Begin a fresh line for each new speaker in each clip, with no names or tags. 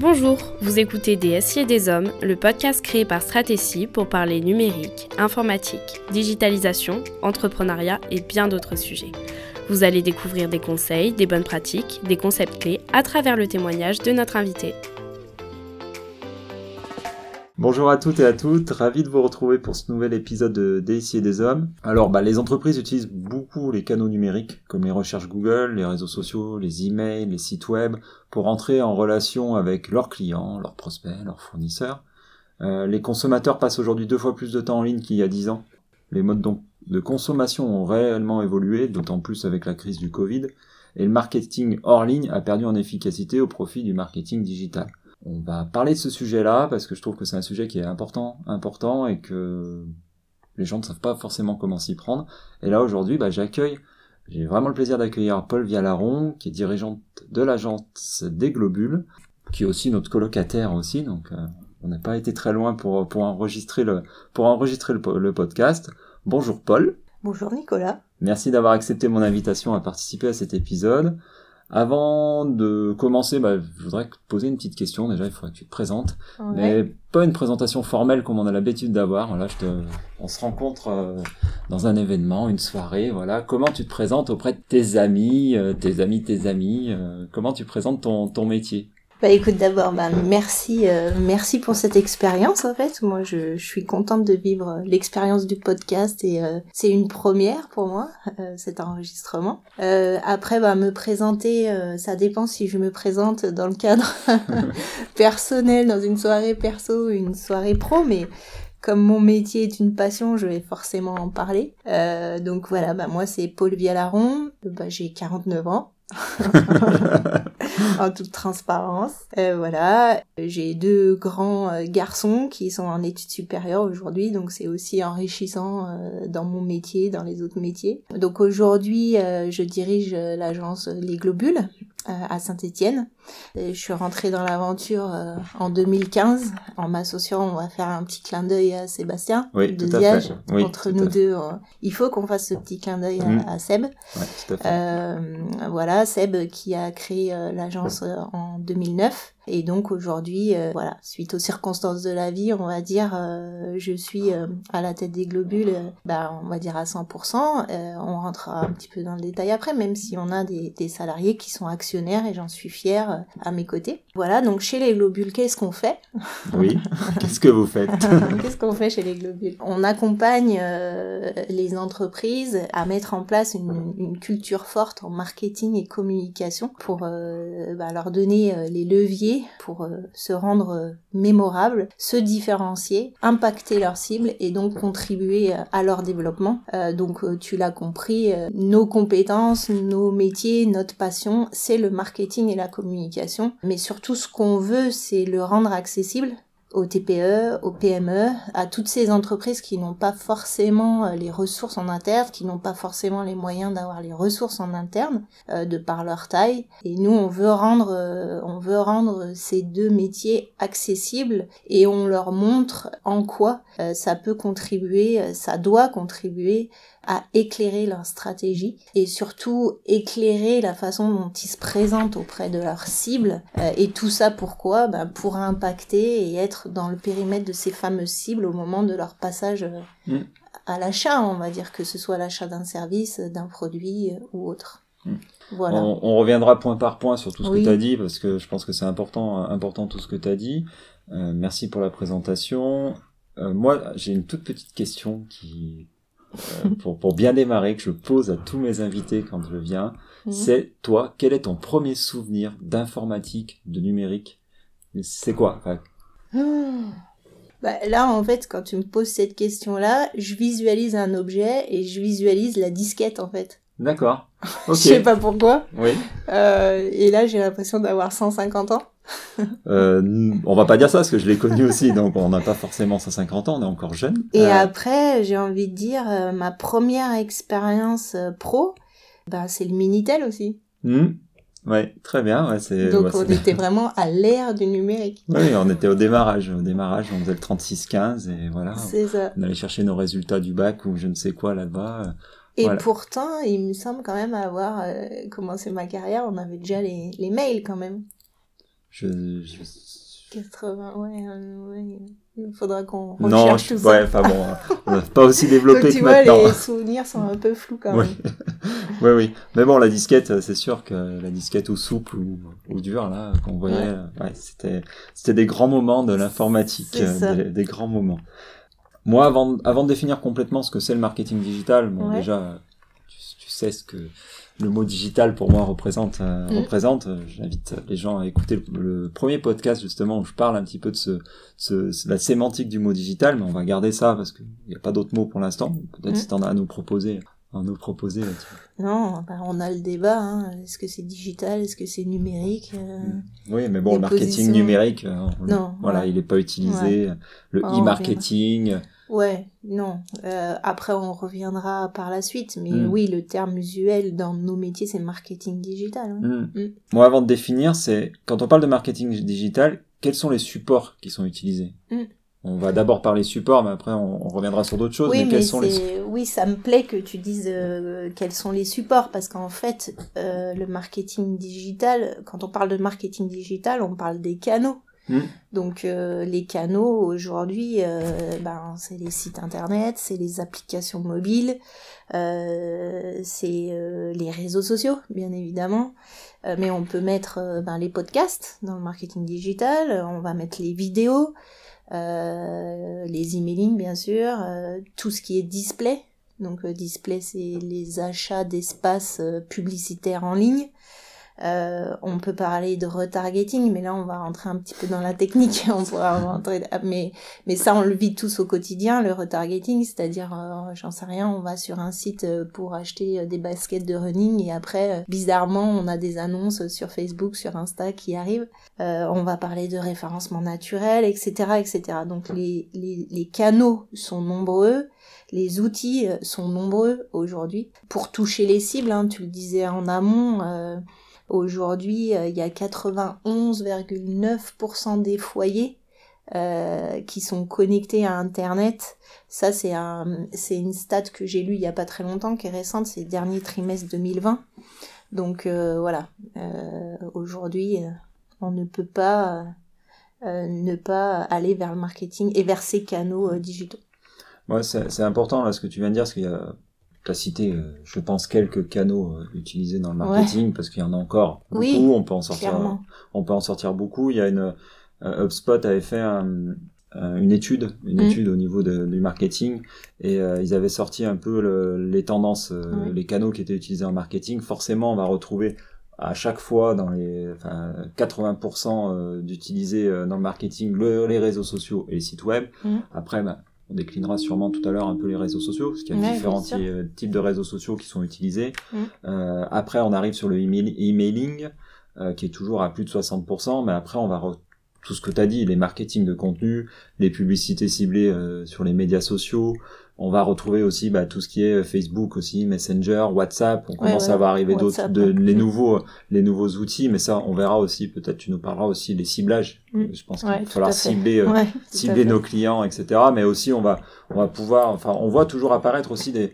Bonjour, vous écoutez Des SI et des Hommes, le podcast créé par Stratégie pour parler numérique, informatique, digitalisation, entrepreneuriat et bien d'autres sujets. Vous allez découvrir des conseils, des bonnes pratiques, des concepts clés à travers le témoignage de notre invité.
Bonjour à toutes et à toutes, ravi de vous retrouver pour ce nouvel épisode de DSI et des hommes. Alors bah, les entreprises utilisent beaucoup les canaux numériques comme les recherches Google, les réseaux sociaux, les emails, les sites web pour entrer en relation avec leurs clients, leurs prospects, leurs fournisseurs. Euh, les consommateurs passent aujourd'hui deux fois plus de temps en ligne qu'il y a dix ans. Les modes de consommation ont réellement évolué, d'autant plus avec la crise du Covid, et le marketing hors ligne a perdu en efficacité au profit du marketing digital. On va parler de ce sujet-là parce que je trouve que c'est un sujet qui est important, important et que les gens ne savent pas forcément comment s'y prendre. Et là aujourd'hui, bah, j'accueille, j'ai vraiment le plaisir d'accueillir Paul Vialaron, qui est dirigeante de l'agence des Globules, qui est aussi notre colocataire aussi, donc euh, on n'a pas été très loin pour, pour enregistrer le pour enregistrer le, le podcast. Bonjour Paul.
Bonjour Nicolas.
Merci d'avoir accepté mon invitation à participer à cet épisode. Avant de commencer, bah, je voudrais te poser une petite question. Déjà, il faudrait que tu te présentes, mais pas une présentation formelle comme on a l'habitude d'avoir. Là, je te... on se rencontre euh, dans un événement, une soirée. Voilà, comment tu te présentes auprès de tes amis, euh, tes amis, tes amis. Euh, comment tu présentes ton, ton métier?
Bah écoute d'abord bah merci euh, merci pour cette expérience en fait moi je, je suis contente de vivre l'expérience du podcast et euh, c'est une première pour moi euh, cet enregistrement après bah me présenter ça dépend si je me présente dans le cadre personnel dans une soirée perso ou une soirée pro mais comme mon métier est une passion, je vais forcément en parler. donc voilà, bah moi c'est Paul Vialaron, bah, j'ai 49 ans. en toute transparence. Euh, voilà, j'ai deux grands euh, garçons qui sont en études supérieures aujourd'hui, donc c'est aussi enrichissant euh, dans mon métier, dans les autres métiers. Donc aujourd'hui, je dirige l'agence Les Globules à Saint-Étienne. Je suis rentrée dans l'aventure en 2015. En m'associant, on va faire un petit clin d'œil à Sébastien
oui, de Ziage.
Oui, Entre nous deux, il faut qu'on fasse ce petit clin d'œil à, mm. Seb.
tout à fait.
voilà, Seb qui a créé l'agence en 2009 et donc aujourd'hui, euh, voilà, suite aux circonstances de la vie, on va dire, euh, je suis euh, à la tête des globules, bah, on va dire à 100%. on rentrera un petit peu dans le détail après, même si on a des, des salariés qui sont actionnaires et j'en suis fière à mes côtés. Voilà, donc chez les globules, qu'est-ce qu'on fait?
Oui, qu'est-ce que vous faites?
Qu'est-ce qu'on fait chez les globules? On accompagne les entreprises à mettre en place une, une, culture forte en marketing et communication pour bah, leur donner les leviers pour euh, se rendre euh, mémorable, se différencier, impacter leur cible et donc contribuer euh, à leur développement. donc tu l'as compris, nos compétences, nos métiers, notre passion, c'est le marketing et la communication. Mais surtout ce qu'on veut, c'est le rendre accessible aux TPE, aux PME, à toutes ces entreprises qui n'ont pas forcément euh, les ressources en interne, qui n'ont pas forcément les moyens d'avoir les ressources en interne euh, de par leur taille. Et nous, on veut rendre, euh, on veut rendre ces deux métiers accessibles et on leur montre en quoi ça peut contribuer, ça doit contribuer à éclairer leur stratégie et surtout éclairer la façon dont ils se présentent auprès de leur cible. Euh, et tout ça pourquoi? Ben Pour impacter et être dans le périmètre de ces fameuses cibles au moment de leur passage euh, mm. à l'achat, on va dire que ce soit l'achat d'un service, d'un produit euh, ou autre.
Mm. Voilà. On, reviendra point par point sur tout ce que tu as dit parce que je pense que c'est important, important tout ce que tu as dit. merci pour la présentation. moi, j'ai une toute petite question qui, pour, pour bien démarrer, que je pose à tous mes invités quand je viens, mhm. c'est toi, quel est ton premier souvenir d'informatique, de numérique? C'est quoi?
Bah, Là, en fait, quand tu me poses cette question-là, je visualise un objet et je visualise la disquette, en fait.
D'accord.
je sais pas pourquoi.
Oui.
Euh, et là, j'ai l'impression d'avoir 150 ans.
euh, on va pas dire ça parce que je l'ai connu aussi, donc on n'a pas forcément 150 ans, on est encore jeune.
Et euh, après, j'ai envie de dire, euh, ma première expérience pro, bah, c'est le Minitel aussi.
Mmh. Ouais, très bien. Ouais, c'est,
donc on était vraiment à l'ère du numérique.
Oui, on était au démarrage. Au démarrage, on faisait le 3615 et voilà.
C'est ça.
On allait chercher nos résultats du bac ou je ne sais quoi là-bas.
Et pourtant, il me semble quand même avoir commencé ma carrière, on avait déjà les, les mails quand même.
Je, je...
80, ouais, euh, ouais. Il faudra qu'on
Non,
recherche
je...
tout
ouais,
ça.
enfin bon, on n'a pas aussi développé
Donc,
que
tu vois,
maintenant.
les souvenirs sont un peu flous quand
Oui.
même.
oui, oui. Mais bon, la disquette, c'est sûr que la disquette au souple ou, ou dur, là, qu'on voyait,
Ouais.
euh, ouais, c'était, c'était des grands moments de l'informatique, euh, des grands moments. Moi, avant, avant de définir complètement ce que c'est le marketing digital, bon,
Ouais.
déjà, tu, tu sais ce que le mot digital pour moi représente. euh,
Mm.
représente. Euh, J'invite les gens à écouter le, le premier podcast justement où je parle un petit peu de ce, ce, la sémantique du mot digital, mais on va garder ça parce qu'il n'y a pas d'autres mots pour l'instant. Peut-être
Mm.
si t'en as à nous proposer, à nous proposer là-dessus.
Non, bah, on a le débat. Hein. Est-ce que c'est digital Est-ce que c'est numérique euh,
Oui, mais bon, le marketing
positions-
numérique, euh, on-
Non,
voilà,
ouais.
il n'est pas utilisé. Le e-marketing,
Ouais, non. Euh, après, on reviendra par la suite. Mais
Mm.
oui, le terme usuel dans nos métiers, c'est marketing digital.
hmm.
Mm.
moi, avant de définir, c'est quand on parle de marketing digital, quels sont les supports qui sont utilisés?
Mm.
On va d'abord parler supports, mais après on, on reviendra sur d'autres choses.
Oui,
mais
mais
quels sont les
c'est oui, ça me plaît que tu dises euh, quels sont les supports parce qu'en fait, euh, le marketing digital, quand on parle de marketing digital, on parle des canaux.
Mm.
Donc euh, les canaux aujourd'hui, euh, ben c'est les sites internet, c'est les applications mobiles, euh, c'est euh, les réseaux sociaux, bien évidemment. Euh, mais on peut mettre euh, ben, les podcasts dans le marketing digital, on va mettre les vidéos, euh, les emailing bien sûr, euh, tout ce qui est display. Donc euh, display c'est les achats d'espaces euh, publicitaires en ligne. Euh, on peut parler de retargeting, mais là on va rentrer un petit peu dans la technique. On pourra rentrer, mais mais ça on le vit tous au quotidien, le retargeting, c'est-à-dire euh, j'en sais rien, on va sur un site euh, pour acheter euh, des baskets de running et après bizarrement on a des annonces sur Facebook, sur Insta qui arrivent. Euh, on va parler de référencement naturel, etc., etc. Donc les les, les canaux sont nombreux. Les outils sont nombreux aujourd'hui pour toucher les cibles. hein, tu le disais en amont. Aujourd'hui, euh, il y a 91,9% des foyers euh, qui sont connectés à Internet. Ça, c'est un, c'est une stat que j'ai lue il y a pas très longtemps, qui est récente, c'est le dernier trimestre 2020. Donc euh, voilà, aujourd'hui, on ne peut pas ne pas aller vers le marketing et vers ces canaux digitaux.
Ouais, c'est c'est important là ce que tu viens de dire, parce qu'il y a, tu as cité, euh, je pense, quelques canaux euh, utilisés dans le marketing, parce qu'il y en a encore beaucoup.
Oui,
on peut en sortir,
Clairement.
on peut en sortir beaucoup. Il y a une euh, HubSpot avait fait un- un- une étude, une
Mm.
étude au niveau de- du marketing, et euh, ils avaient sorti un peu le- les tendances, euh, les canaux qui étaient utilisés en marketing. Forcément, on va retrouver à chaque fois dans les enfin, 80% euh, d'utiliser dans le marketing le- les réseaux sociaux et les sites web.
Mm.
Après, ben, on déclinera sûrement tout à l'heure un peu les réseaux sociaux, parce qu'il y a
Ouais,
différents euh, types de réseaux sociaux qui sont utilisés.
Mm.
Euh, après, on arrive sur le email- emailing, euh, qui est toujours à plus de 60%, mais après, on va tout ce que tu as dit, les marketing de contenu, les publicités ciblées euh, sur les médias sociaux. On va retrouver aussi bah, tout ce qui est Facebook aussi, Messenger, WhatsApp. On commence
ouais,
à voir arriver d'autres, de, les nouveaux, les nouveaux outils. Mais ça, on verra aussi. Peut-être tu nous parleras aussi des ciblages.
Mm.
Je pense qu'il
Ouais,
va falloir cibler euh, cibler nos clients, etc. Mais aussi, on va, on va pouvoir, enfin, on voit toujours apparaître aussi des,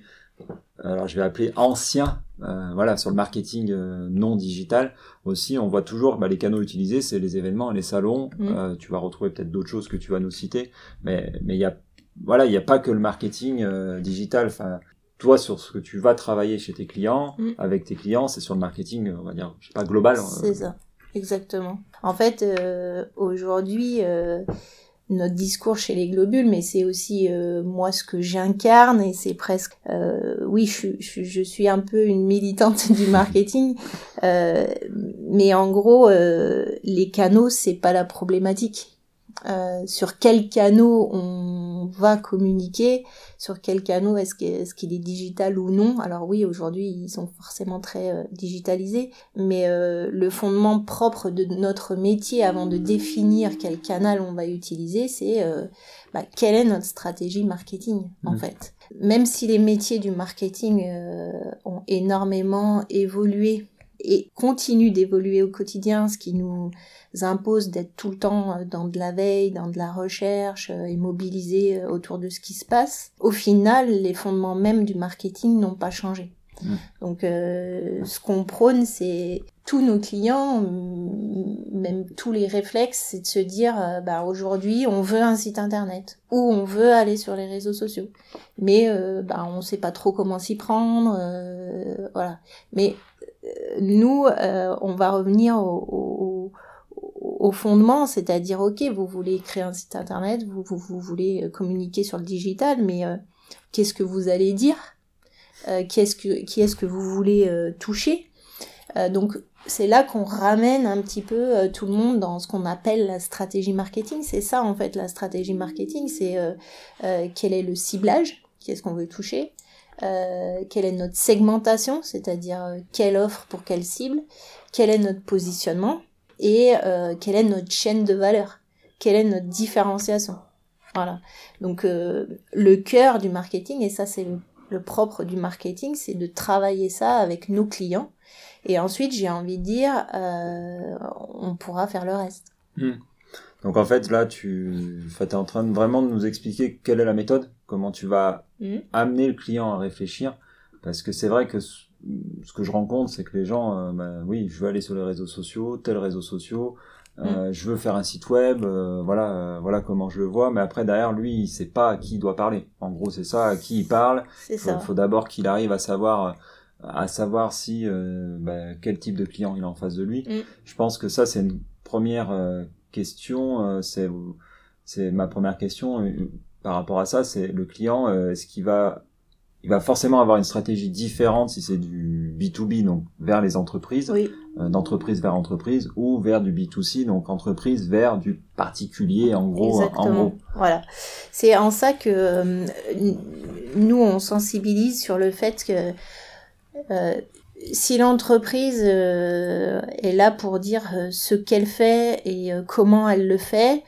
alors je vais appeler anciens, euh, voilà, sur le marketing euh, non digital. Aussi, on voit toujours bah, les canaux utilisés, c'est les événements et les salons.
Mm.
Euh, tu vas retrouver peut-être d'autres choses que tu vas nous citer, mais mais il y a, voilà, il n'y a pas que le marketing euh, digital. Enfin, toi, sur ce que tu vas travailler chez tes clients,
Mm.
avec tes clients, c'est sur le marketing, on va dire, je sais pas global. euh,
C'est ça, exactement. En fait, euh, aujourd'hui, euh, notre discours chez les globules, mais c'est aussi euh, moi ce que j'incarne et c'est presque, euh, oui, je, suis- je, suis- je suis un peu une militante du marketing, euh, mais en gros, les canaux, c'est pas la problématique. Sur quels canaux on va communiquer, sur quel canot est-ce qu'il est digital ou non. Alors oui, aujourd'hui, ils sont forcément très euh, digitalisés, mais euh, le fondement propre de notre métier avant de définir quel canal on va utiliser, c'est euh, bah, quelle est notre stratégie marketing en
Mhm.
fait. Même si les métiers du marketing ont énormément évolué et continuent d'évoluer au quotidien, ce qui nous impose d'être tout le temps euh, dans de la veille, dans de la recherche euh, et mobilisé euh, autour de ce qui se passe. Au final, les fondements même du marketing n'ont pas changé. Mm. Donc, euh, ce qu'on prône, c'est tous nos clients, même tous les réflexes, c'est de se dire, euh, bah, aujourd'hui, on veut un site internet ou on veut aller sur les réseaux sociaux, mais euh, bah, on sait pas trop comment s'y prendre, euh, voilà. Mais nous, on va revenir au, au, fondement, c'est-à-dire, ok, vous voulez créer un site internet, vous, vous, voulez communiquer sur le digital, mais qu'est-ce que vous allez dire? Euh, que qui est-ce que vous voulez euh, toucher? Euh, donc c'est là qu'on ramène un petit peu tout le monde dans ce qu'on appelle la stratégie marketing. C'est ça en fait la stratégie marketing, c'est quel est le ciblage, qui est-ce qu'on veut toucher, quelle est notre segmentation, c'est-à-dire quelle offre pour quelle cible, quel est notre positionnement et quelle est notre chaîne de valeur, quelle est notre différenciation. Voilà. Donc le cœur du marketing, et ça c'est le propre du marketing, c'est de travailler ça avec nos clients. Et ensuite, j'ai envie de dire, euh, on pourra faire le reste.
Hmm. Donc en fait, là, tu es en train de vraiment de nous expliquer quelle est la méthode, comment tu vas hmm. amener le client à réfléchir. Parce que c'est vrai que ce que je rencontre, c'est que les gens, euh, bah, oui, je veux aller sur les réseaux sociaux, tels réseaux sociaux, euh, mm. je veux faire un site web, euh, voilà, voilà comment je le vois. Mais après derrière lui, il sait pas à qui il doit parler. En gros, c'est ça, à qui il parle. Il faut, d'abord qu'il arrive à savoir, à savoir si bah, quel type de client il a en face de lui. Mm. Je pense que ça c'est une première question. c'est c'est ma première question par rapport à ça. C'est le client, est-ce qu'il va il va forcément avoir une stratégie différente si c'est du B2B, donc vers les entreprises, oui. euh, d'entreprise vers entreprise, ou vers du B2C, donc entreprise vers du particulier, en gros. En gros.
Voilà. C'est en ça que euh, nous, on sensibilise sur le fait que euh, si l'entreprise euh, est là pour dire euh, ce qu'elle fait et euh, comment elle le fait,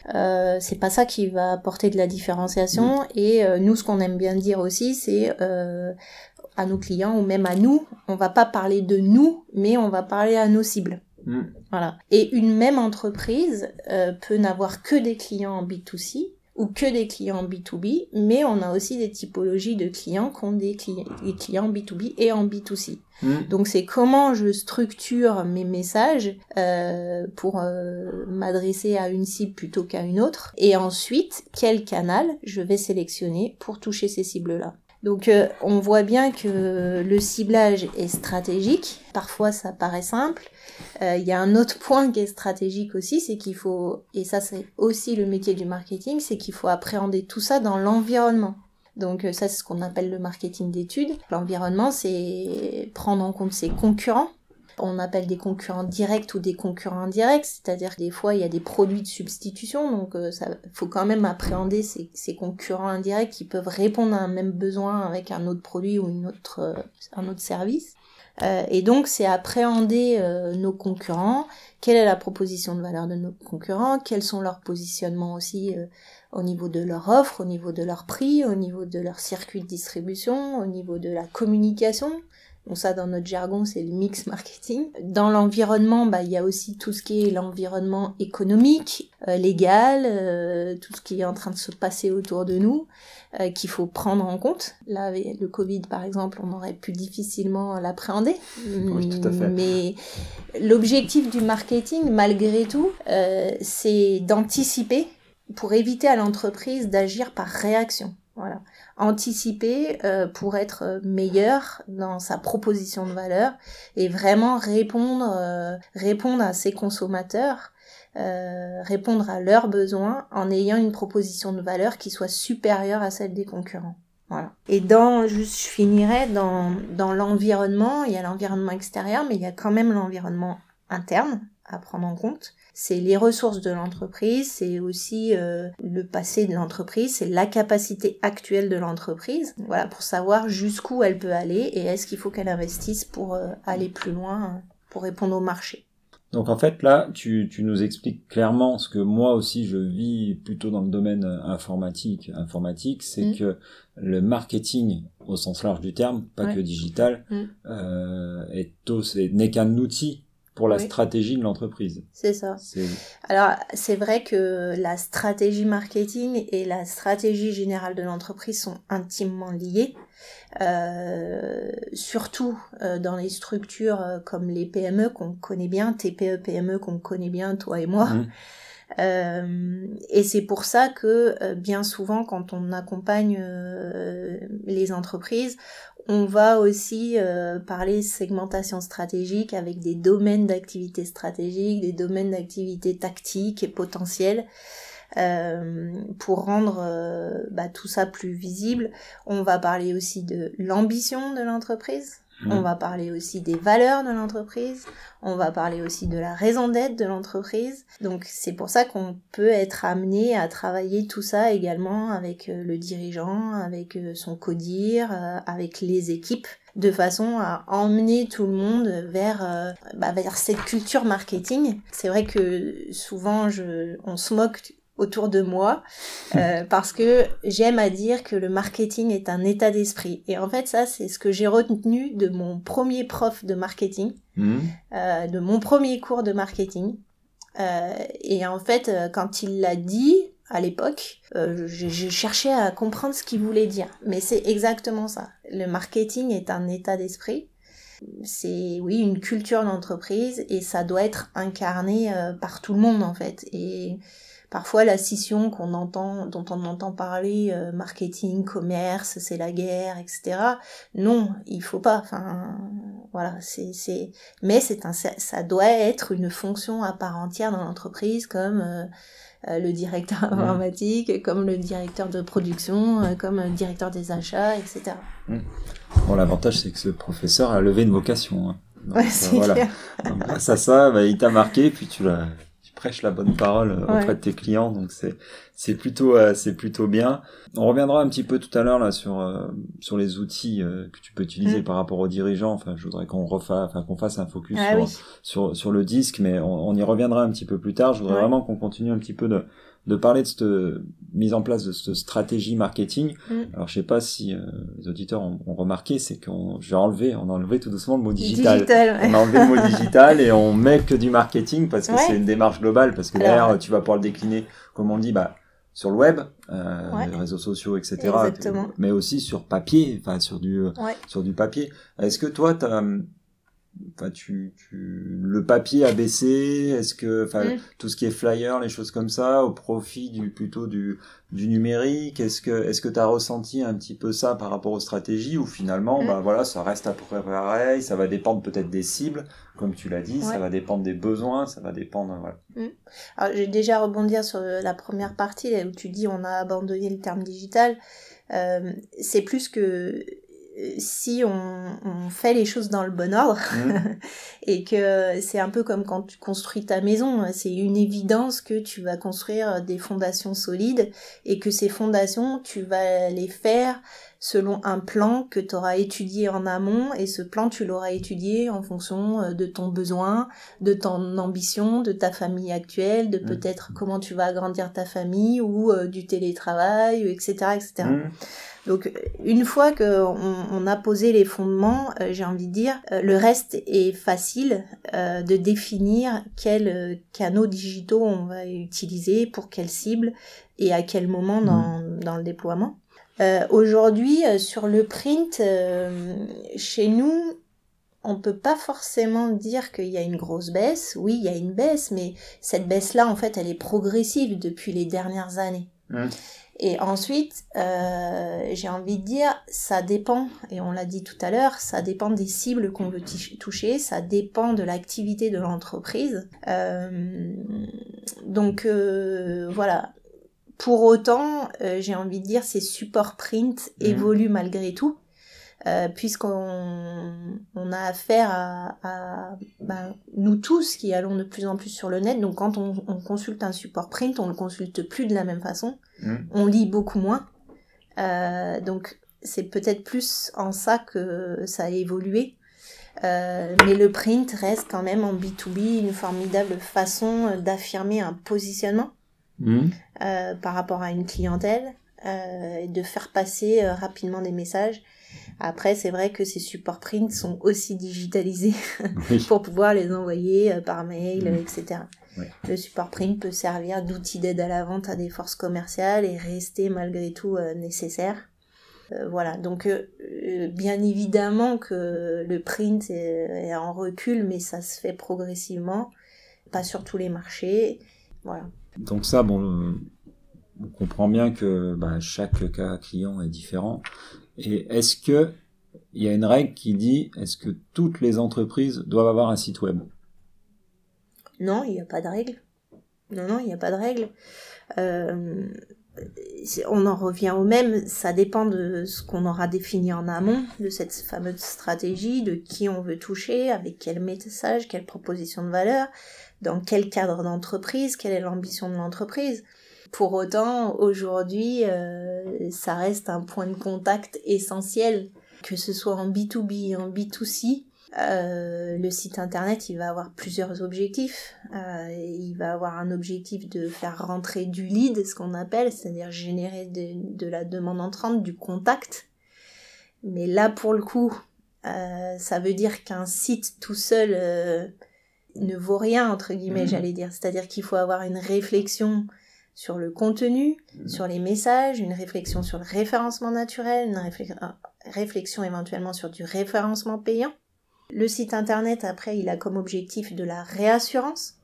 c'est pas ça qui va apporter de la différenciation. Et nous, ce qu'on aime bien dire aussi, c'est à nos clients ou même à nous, on va pas parler de nous, mais on va parler à nos cibles. Mm. Voilà. Et une même entreprise peut n'avoir que des clients en B2C ou que des clients B2B, mais on a aussi des typologies de clients qui ont des, clients B2B et en B2C. Hmm. Donc c'est comment je structure mes messages euh, pour euh, m'adresser à une cible plutôt qu'à une autre, et ensuite quel canal je vais sélectionner pour toucher ces cibles-là. Donc euh, on voit bien que le ciblage est stratégique. Parfois ça paraît simple. Euh, il y a un autre point qui est stratégique aussi, c'est qu'il faut, et ça c'est aussi le métier du marketing, c'est qu'il faut appréhender tout ça dans l'environnement. Donc euh, ça c'est ce qu'on appelle le marketing d'études. L'environnement c'est prendre en compte ses concurrents, on appelle des concurrents directs ou des concurrents indirects, c'est-à-dire des fois il y a des produits de substitution, donc il euh, faut quand même appréhender ces, concurrents indirects qui peuvent répondre à un même besoin avec un autre produit ou une autre, un autre service. Euh, et donc c'est appréhender nos concurrents, quelle est la proposition de valeur de nos concurrents, quels sont leurs positionnements aussi au niveau de leur offre, au niveau de leur prix, au niveau de leur circuit de distribution, au niveau de la communication, donc ça, dans notre jargon, c'est le mix marketing. Dans l'environnement, bah, il y a aussi tout ce qui est l'environnement économique, euh, légal, euh, tout ce qui est en train de se passer autour de nous, euh, qu'il faut prendre en compte. Là, avec le Covid, par exemple, on aurait pu difficilement l'appréhender.
Oui, tout à fait.
Mais l'objectif du marketing, malgré tout, c'est d'anticiper pour éviter à l'entreprise d'agir par réaction. Voilà. Anticiper euh, pour être euh, meilleur dans sa proposition de valeur et vraiment répondre euh, répondre à ses consommateurs répondre à leurs besoins en ayant une proposition de valeur qui soit supérieure à celle des concurrents. Voilà. Et dans, juste, je finirai dans, dans l'environnement, il y a l'environnement extérieur, mais il y a quand même l'environnement interne à prendre en compte c'est les ressources de l'entreprise, c'est aussi euh, le passé de l'entreprise, c'est la capacité actuelle de l'entreprise, voilà, pour savoir jusqu'où elle peut aller et est-ce qu'il faut qu'elle investisse pour euh, aller plus loin, pour répondre au marché.
Donc en fait là, tu, tu nous expliques clairement ce que moi aussi je vis plutôt dans le domaine informatique. Informatique, c'est mm. que le marketing au sens large du terme, pas que digital, mm. euh, est n'est qu'un outil pour la stratégie de l'entreprise.
C'est ça. Alors, c'est vrai que la stratégie marketing et la stratégie générale de l'entreprise sont intimement liées. euh, surtout euh, dans les structures euh, comme les PME qu'on connaît bien, TPE, PME qu'on connaît bien, toi et moi.
Mmh.
Euh, et c'est pour ça que bien souvent, quand on accompagne les entreprises, on va aussi parler segmentation stratégique avec des domaines d'activité stratégique, des domaines d'activité tactique et potentiels. Euh, pour rendre euh, bah, tout ça plus visible. On va parler aussi de l'ambition de l'entreprise.
Mmh.
On va parler aussi des valeurs de l'entreprise. On va parler aussi de la raison d'être de l'entreprise. Donc c'est pour ça qu'on peut être amené à travailler tout ça également avec euh, le dirigeant, avec son codir, avec les équipes de façon à emmener tout le monde vers, bah, vers cette culture marketing. C'est vrai que souvent je, on se moque autour de moi euh, parce que j'aime à dire que le marketing est un état d'esprit. Et en fait, ça, c'est ce que j'ai retenu de mon premier prof de marketing,
Mmh.
euh, de mon premier cours de marketing. Euh, et en fait, quand il l'a dit à l'époque, je, je cherchais à comprendre ce qu'il voulait dire. Mais c'est exactement ça. Le marketing est un état d'esprit. C'est oui une culture d'entreprise et ça doit être incarné par tout le monde en fait. Et parfois la scission qu'on entend, dont on entend parler, euh, marketing, commerce, c'est la guerre, etc. Non, il faut pas. Enfin, voilà, c'est, c'est, mais c'est un, ça, doit être une fonction à part entière dans l'entreprise, comme euh, euh, le directeur
Mmh.
informatique, comme le directeur de production, euh, comme le directeur des achats, etc.
Bon, l'avantage, c'est que ce professeur a levé une vocation. hein. Donc,
Ouais,
euh,
c'est
voilà.
clair.
Donc, grâce à ça, bah, il t'a marqué, puis tu l'as, prêches la bonne parole euh, auprès
Ouais.
de tes clients, donc c'est, c'est plutôt, euh, c'est plutôt bien. On reviendra un petit peu tout à l'heure là sur euh, sur les outils euh, que tu peux utiliser
Mm.
par rapport aux dirigeants. Enfin, je voudrais qu'on refasse, enfin qu'on fasse un focus
Ah
sur,
oui.
sur sur le disque, mais on, on y reviendra un petit peu plus tard. Je voudrais
Ouais.
vraiment qu'on continue un petit peu de de parler de cette mise en place de cette stratégie marketing.
Mm.
Alors je sais pas si euh, les auditeurs ont, ont remarqué, c'est qu'on j'ai enlevé, on a enlevé tout doucement le mot digital.
Digital, ouais.
On a enlevé le mot digital et on met que du marketing parce que
Ouais.
c'est une démarche globale parce que
Alors,
derrière tu vas pouvoir le décliner comme on dit bah sur le web, euh,
Ouais.
les réseaux sociaux, etc.
Exactement.
Mais aussi sur papier, enfin sur du
Ouais.
sur du papier. Est-ce que toi t'as Enfin, tu, tu, le papier a baissé. Est-ce que, enfin,
Mm.
tout ce qui est flyer, les choses comme ça, au profit du plutôt du, du numérique. Est-ce que, est-ce que t'as ressenti un petit peu ça par rapport aux stratégies ou finalement,
Mm.
bah voilà, ça reste à peu près pareil. Ça va dépendre peut-être des cibles, comme tu l'as dit. Ça va dépendre des besoins. Ça va dépendre, voilà.
Alors, j'ai déjà rebondir sur la première partie là, où tu dis on a abandonné le terme digital. Euh, c'est plus que si on, on fait les choses dans le bon ordre
Mm.
et que c'est un peu comme quand tu construis ta maison, c'est une évidence que tu vas construire des fondations solides et que ces fondations, tu vas les faire selon un plan que tu auras étudié en amont et ce plan, tu l'auras étudié en fonction euh, de ton besoin, de ton ambition, de ta famille actuelle, de
Mm.
peut-être comment tu vas agrandir ta famille ou euh, du télétravail, etc. etc.
Mm.
Donc une fois qu'on on a posé les fondements, euh, j'ai envie de dire, euh, le reste est facile de définir quels canaux digitaux on va utiliser pour quelle cible et à quel moment dans, dans le déploiement. Euh, Aujourd'hui, euh, sur le print, euh, chez nous, on peut pas forcément dire qu'il y a une grosse baisse. Oui, il y a une baisse, mais cette baisse-là, en fait, elle est progressive depuis les dernières années.
Mm.
Et ensuite, euh, j'ai envie de dire, ça dépend, et on l'a dit tout à l'heure, ça dépend des cibles qu'on veut tou- toucher, ça dépend de l'activité de l'entreprise. Euh, donc euh, voilà. Pour autant, euh, j'ai envie de dire, ces supports print
Mhm.
évoluent malgré tout. Euh, puisqu'on on a affaire à, à ben, nous tous qui allons de plus en plus sur le net. Donc quand on, on consulte un support print, on le consulte plus de la même façon.
Mm.
On lit beaucoup moins. Euh, donc c'est peut-être plus en ça que ça a évolué. Euh, mais le print reste quand même en B2B une formidable façon d'affirmer un positionnement
Mm.
Euh, par rapport à une clientèle euh, et de faire passer euh, rapidement des messages. Après, c'est vrai que ces supports print sont aussi digitalisés
Oui.
pour pouvoir les envoyer par mail, euh, etc. Le support print peut servir d'outil d'aide à la vente à des forces commerciales et rester malgré tout nécessaire. Euh, voilà, donc euh, bien évidemment que le print est, en recul, mais ça se fait progressivement, pas sur tous les marchés. Voilà.
Donc ça, bon, on comprend bien que bah, chaque cas client est différent. Et est-ce que il y a une règle qui dit est-ce que toutes les entreprises doivent avoir un site web?
Non, il n'y a pas de règle. Non, non, il n'y a pas de règle. Euh, on en revient au même, ça dépend de ce qu'on aura défini en amont, de cette fameuse stratégie, de qui on veut toucher, avec quel message, quelle proposition de valeur, dans quel cadre d'entreprise, quelle est l'ambition de l'entreprise. Pour autant, aujourd'hui, euh, ça reste un point de contact essentiel, que ce soit en B2B, en B2C. Euh, le site internet, il va avoir plusieurs objectifs. Euh, il va avoir un objectif de faire rentrer du lead, ce qu'on appelle, c'est-à-dire générer de, la demande entrante, du contact. Mais là, pour le coup, euh, ça veut dire qu'un site tout seul ne vaut rien, entre guillemets, mhm. j'allais dire. C'est-à-dire qu'il faut avoir une réflexion sur le contenu, mhm. sur les messages, une réflexion sur le référencement naturel, une réflexion éventuellement sur du référencement payant. Le site internet, après, il a comme objectif de la réassurance.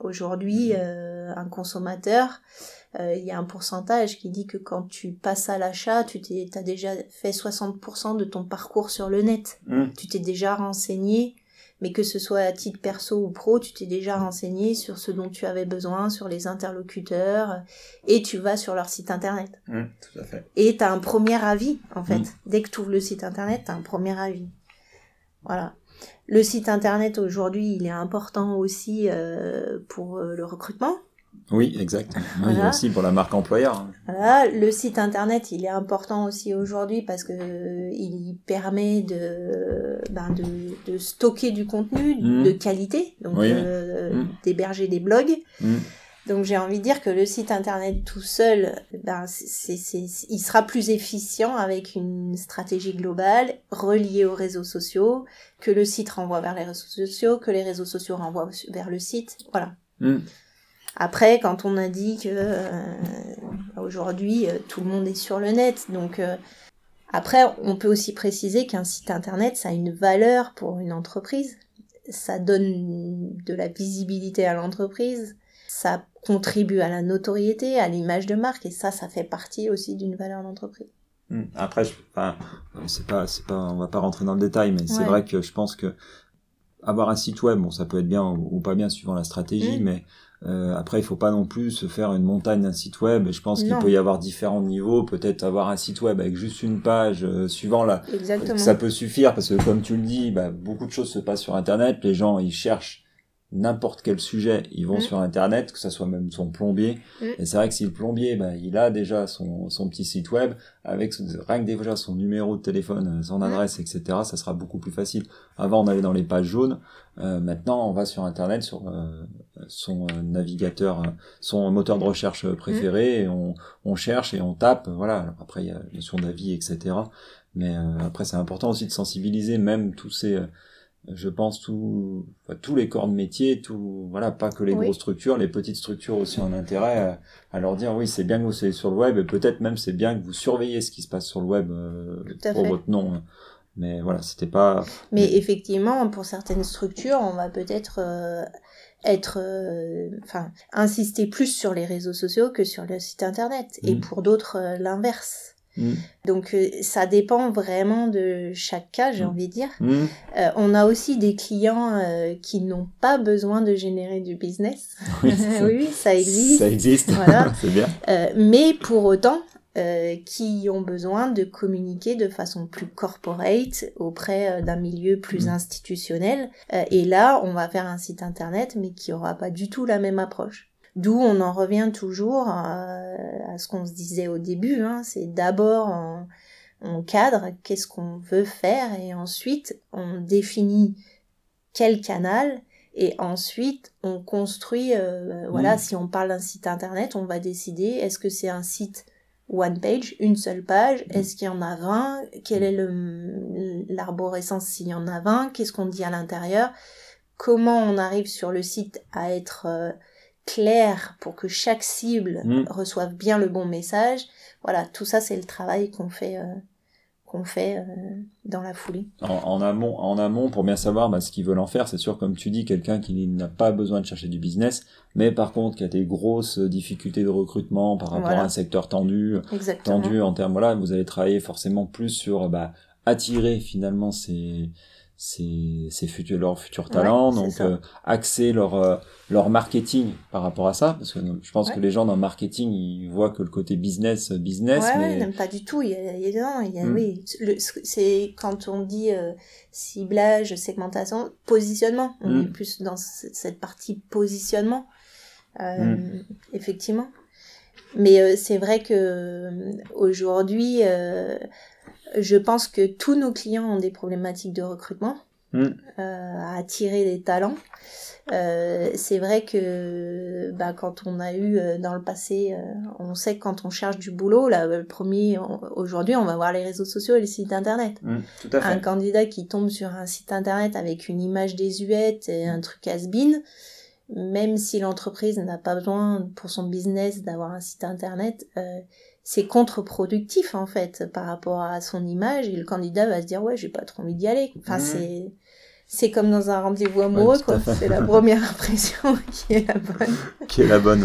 Aujourd'hui, mhm. euh, un consommateur, euh, il y a un pourcentage qui dit que quand tu passes à l'achat, tu as déjà fait 60% de ton parcours sur le net. Tu t'es déjà renseigné, mais que ce soit à titre perso ou pro, tu t'es déjà renseigné sur ce dont tu avais besoin, sur les interlocuteurs, et tu vas sur leur site internet.
Mhm, tout à fait.
Et tu as un premier avis, en fait. Dès que tu ouvres le site internet, tu as un premier avis. Voilà. Le site internet aujourd'hui, il est important aussi euh, pour euh, le recrutement.
Oui, exact. aussi pour la marque employeur. Hein.
Voilà. Le site internet, il est important aussi aujourd'hui parce que euh, il permet de, ben de, de, stocker du contenu mmh. de qualité, donc mmh. d'héberger des blogs. Mmh. Donc j'ai envie de dire que le site internet tout seul, ben, c'est, il sera plus efficient avec une stratégie globale reliée aux réseaux sociaux, que le site renvoie vers les réseaux sociaux, que les réseaux sociaux renvoient vers le site. Voilà. Après, quand on a dit que euh, aujourd'hui euh, tout le monde est sur le net, donc euh, après on peut aussi préciser qu'un site internet ça a une valeur pour une entreprise, ça donne de la visibilité à l'entreprise, ça contribue à la notoriété, à l'image de marque, et ça, ça fait partie aussi d'une valeur d'entreprise.
Hmm. Après, je, enfin, c'est pas, c'est pas, on va pas rentrer dans le détail, mais c'est vrai que je pense que avoir un site web, bon, ça peut être bien ou, pas bien suivant la stratégie, hmm. mais euh, après, il faut pas non plus se faire une montagne d'un site web. Je pense qu'il peut y avoir différents niveaux. Peut-être avoir un site web avec juste une page, euh, suivant la.
Exactement.
Ça peut suffire parce que comme tu le dis, bah, beaucoup de choses se passent sur Internet. Les gens, ils cherchent n'importe quel sujet, ils vont mm. sur internet, que ça soit même son plombier. Mm. Et c'est vrai que si le plombier, bah, il a déjà son, son petit site web avec rien que déjà son numéro de téléphone, son mm. adresse, etc. Ça sera beaucoup plus facile. Avant, on allait dans les pages jaunes. Euh, maintenant, on va sur internet, sur euh, son navigateur, son moteur de recherche préféré, et on, on cherche et on tape. Voilà. après, il y a la notion d'avis, etc. Mais euh, après, c'est important aussi de sensibiliser même tous ces je pense tout, tous les corps de métier, tout, voilà, pas que les grosses structures, les petites structures aussi en intérêt à, leur dire oui, c'est bien que vous soyez sur le web et peut-être même c'est bien que vous surveillez ce qui se passe sur le web euh, pour votre nom. Mais voilà, c'était pas.
Mais, effectivement, pour certaines structures, on va peut-être euh, être, euh, enfin, insister plus sur les réseaux sociaux que sur le site internet. Et mmh. pour d'autres, l'inverse. Mm. Donc euh, ça dépend vraiment de chaque cas, j'ai mm. envie de dire. Mm. Euh, on a aussi des clients euh, qui n'ont pas besoin de générer du business. Oui, ça existe.
Ça existe, voilà. c'est bien.
mais pour autant, qui ont besoin de communiquer de façon plus corporate auprès d'un milieu plus institutionnel. et là, on va faire un site internet, mais qui aura pas du tout la même approche. D'où on en revient toujours à, ce qu'on se disait au début, hein, c'est d'abord on, cadre qu'est-ce qu'on veut faire et ensuite on définit quel canal et ensuite on construit, euh, voilà, si on parle d'un site internet, on va décider est-ce que c'est un site one page, une seule page, est-ce qu'il y en a 20, quelle est l'arborescence s'il y en a 20, qu'est-ce qu'on dit à l'intérieur, comment on arrive sur le site à être... Euh, clair pour que chaque cible mm. reçoive bien le bon message. Voilà, tout ça c'est le travail qu'on fait euh, qu'on fait dans la foulée.
En, amont, en amont, pour bien savoir bah, ce qu'ils veulent en faire, c'est sûr, comme tu dis, quelqu'un qui n'a pas besoin de chercher du business, mais par contre qui a des grosses difficultés de recrutement par rapport à un secteur tendu, tendu en termes, voilà, vous allez travailler forcément plus sur bah, attirer finalement ces ces, ces futurs leurs futurs talents donc euh, axer leur euh, leur marketing par rapport à ça parce que je pense que les gens dans le marketing ils voient que le côté business business
ouais, mais ouais, pas du tout il y a, il y a, il y a hmm. oui c'est quand on dit euh, ciblage segmentation positionnement on hmm. est plus dans cette partie positionnement euh, hmm. effectivement mais euh, c'est vrai que aujourd'hui je pense que tous nos clients ont des problématiques de recrutement, mm. euh, à attirer des talents. Euh, c'est vrai que bah, quand on a eu euh, dans le passé, on sait que quand on cherche du boulot, là, le premier, aujourd'hui, on va voir les réseaux sociaux et les sites internet.
Mm, tout à fait.
Un candidat qui tombe sur un site internet avec une image désuète et un truc has-been, même si l'entreprise n'a pas besoin pour son business d'avoir un site internet, c'est contre-productif en fait par rapport à son image et le candidat va se dire ouais j'ai pas trop envie d'y aller enfin mmh. c'est c'est comme dans un rendez-vous amoureux. C'est la première impression qui est la bonne.
qui est la bonne,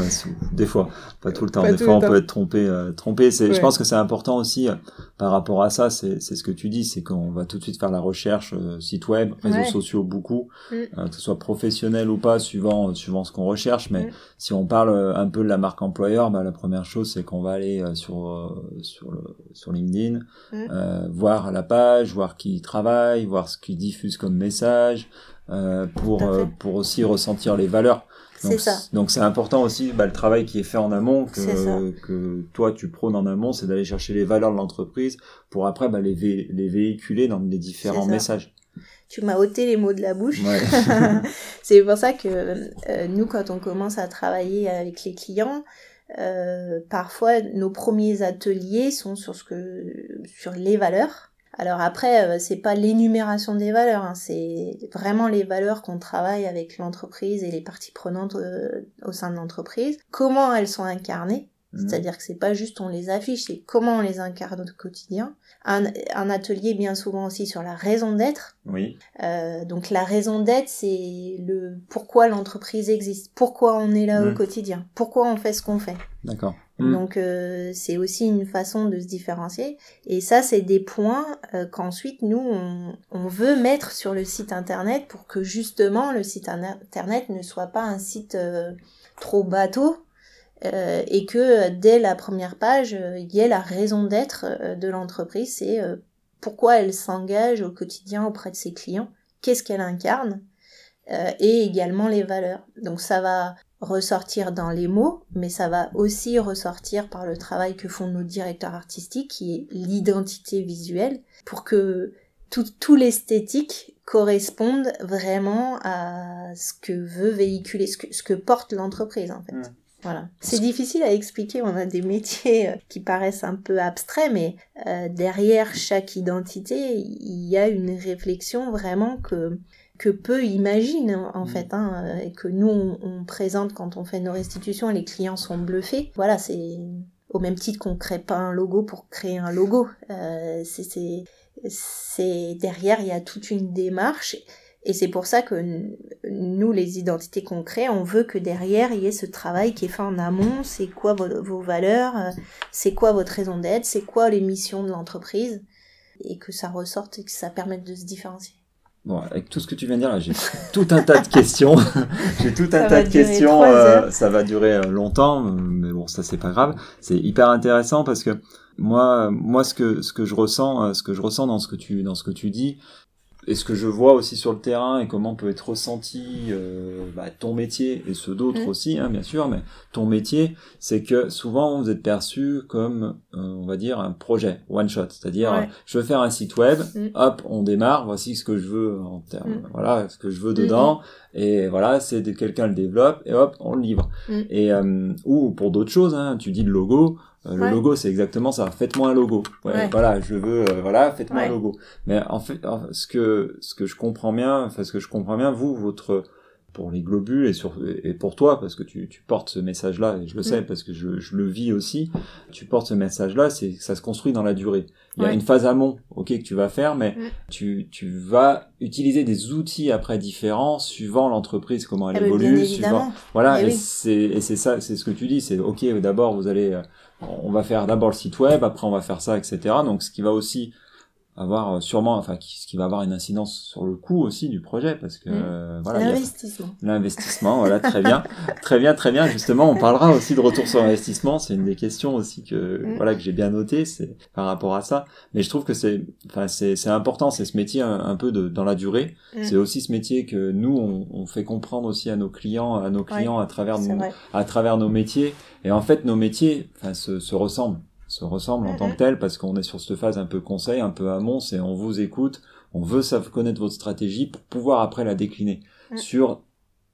des fois. Pas tout le temps. des fois, on peut être trompé. Euh, trompé. Je pense que c'est important aussi, euh, par rapport à ça, c'est, ce que tu dis, c'est qu'on va tout de suite faire la recherche, euh, site web, réseaux sociaux, beaucoup, mm. que ce soit professionnel ou pas, suivant, suivant ce qu'on recherche. Mais mm. si on parle un peu de la marque employeur, bah, la première chose, c'est qu'on va aller sur, sur, le, sur LinkedIn, mm. voir la page, voir qui travaille, voir ce qu'il diffuse comme message, euh, pour, euh, pour aussi ressentir les valeurs.
Donc, ça.
Donc c'est important aussi bah, le travail qui est fait en amont que, que toi tu prônes en amont, c'est d'aller chercher les valeurs de l'entreprise pour après bah, les, les véhiculer dans les différents messages.
Tu m'as ôté les mots de la bouche. c'est pour ça que euh, nous quand on commence à travailler avec les clients, euh, parfois nos premiers ateliers sont sur ce que sur les valeurs alors après, euh, c'est pas l'énumération des valeurs, hein, c'est vraiment les valeurs qu'on travaille avec l'entreprise et les parties prenantes euh, au sein de l'entreprise. Comment elles sont incarnées, mhm. c'est-à-dire que c'est pas juste on les affiche, c'est comment on les incarne au quotidien. Un, un, atelier bien souvent aussi sur la raison d'être.
Oui.
Euh, donc la raison d'être, c'est le pourquoi l'entreprise existe, pourquoi on est là au mhm. quotidien, pourquoi on fait ce qu'on fait.
D'accord.
Mm. Donc euh, c'est aussi une façon de se différencier. Et ça, c'est des points euh, qu'ensuite nous, on, veut mettre sur le site internet pour que justement le site internet ne soit pas un site euh, trop bateau. et que dès la première page, il y ait la raison d'être de l'entreprise, c'est pourquoi elle s'engage au quotidien auprès de ses clients, qu'est-ce qu'elle incarne, et également les valeurs. Donc ça va ressortir dans les mots, mais ça va aussi ressortir par le travail que font nos directeurs artistiques, qui est l'identité visuelle, pour que tout, tout l'esthétique corresponde vraiment à ce que veut véhiculer, ce que, ce que porte l'entreprise en fait. Mmh. Voilà. C'est difficile à expliquer, on a des métiers euh, qui paraissent un peu abstraits, mais euh, derrière chaque identité, il y a une réflexion vraiment que que peu imaginent en mm. fait, hein, euh, et que nous on, présente quand on fait nos restitutions, les clients sont bluffés. Voilà, c'est au même titre qu'on crée pas un logo pour créer un logo. Euh, c'est c'est derrière il y a toute une démarche. Et c'est pour ça que nous, les identités qu'on crée, on veut que derrière, il y ait ce travail qui est fait en amont. C'est quoi vos, vos valeurs euh, C'est quoi votre raison d'être C'est quoi les missions de l'entreprise Et que ça ressorte et que ça permette de se différencier.
Bon, avec tout ce que tu viens de dire, là, j'ai tout un tas de questions. j'ai tout un tas de questions. Euh, ça va durer euh, longtemps, mais bon, ça c'est pas grave. C'est hyper intéressant parce que moi, moi, ce que ce que je ressens, euh, ce que je ressens dans ce que tu dans ce que tu dis, et ce que je vois aussi sur le terrain et comment peut être ressenti euh, bah, ton métier et ceux d'autres mmh. aussi, hein, bien sûr, mais ton métier, c'est que souvent vous êtes perçu comme, euh, on va dire, un projet one shot, c'est-à-dire je veux faire un site web, mmh. hop, on démarre, voici ce que je veux en termes, mmh. voilà, ce que je veux dedans, et voilà, c'est que quelqu'un le développe et hop, on le livre. Et euh, ou pour d'autres choses, hein, tu dis le logo, euh, le logo, c'est exactement ça. Faites-moi un logo. Ouais, Voilà, je veux, euh, voilà, faites-moi un logo. Mais en fait, ce que ce que je comprends bien, enfin ce que je comprends bien, vous, votre pour les globules et, sur, et pour toi, parce que tu, tu portes ce message-là, et je le sais parce que je, je, le vis aussi, tu portes ce message-là, c'est que ça se construit dans la durée. Il y a une phase amont, ok, que tu vas faire, mais tu, tu vas utiliser des outils après différents suivant l'entreprise, comment elle
Ah, mais
évolue, suivant... Voilà, et
oui.
c'est et c'est ça, c'est ce que tu dis, c'est ok, d'abord vous allez, euh, on va faire d'abord le site web, après on va faire ça, etc. Donc ce qui va aussi avoir euh, sûrement, enfin qui- ce qui va avoir une incidence sur le coût aussi du projet, parce que
Mm.
euh, voilà,
L'investissement.
l'investissement, voilà, très bien, très bien, très bien. Justement, on parlera aussi de retour sur investissement. C'est une des questions aussi que
Mm.
voilà que j'ai bien noté, c'est par rapport à ça. Mais je trouve que c'est, enfin c'est c'est important, c'est ce métier un, un peu de dans la durée.
Mm.
C'est aussi ce métier que nous on, on fait comprendre aussi à nos clients, à nos clients à travers nos,
vrai.
à travers nos métiers. Et en fait, nos métiers enfin, se, se ressemblent, se ressemblent en tant que tels parce qu'on est sur cette phase un peu conseil, un peu amont, c'est on vous écoute, on veut savoir connaître votre stratégie pour pouvoir après la décliner sur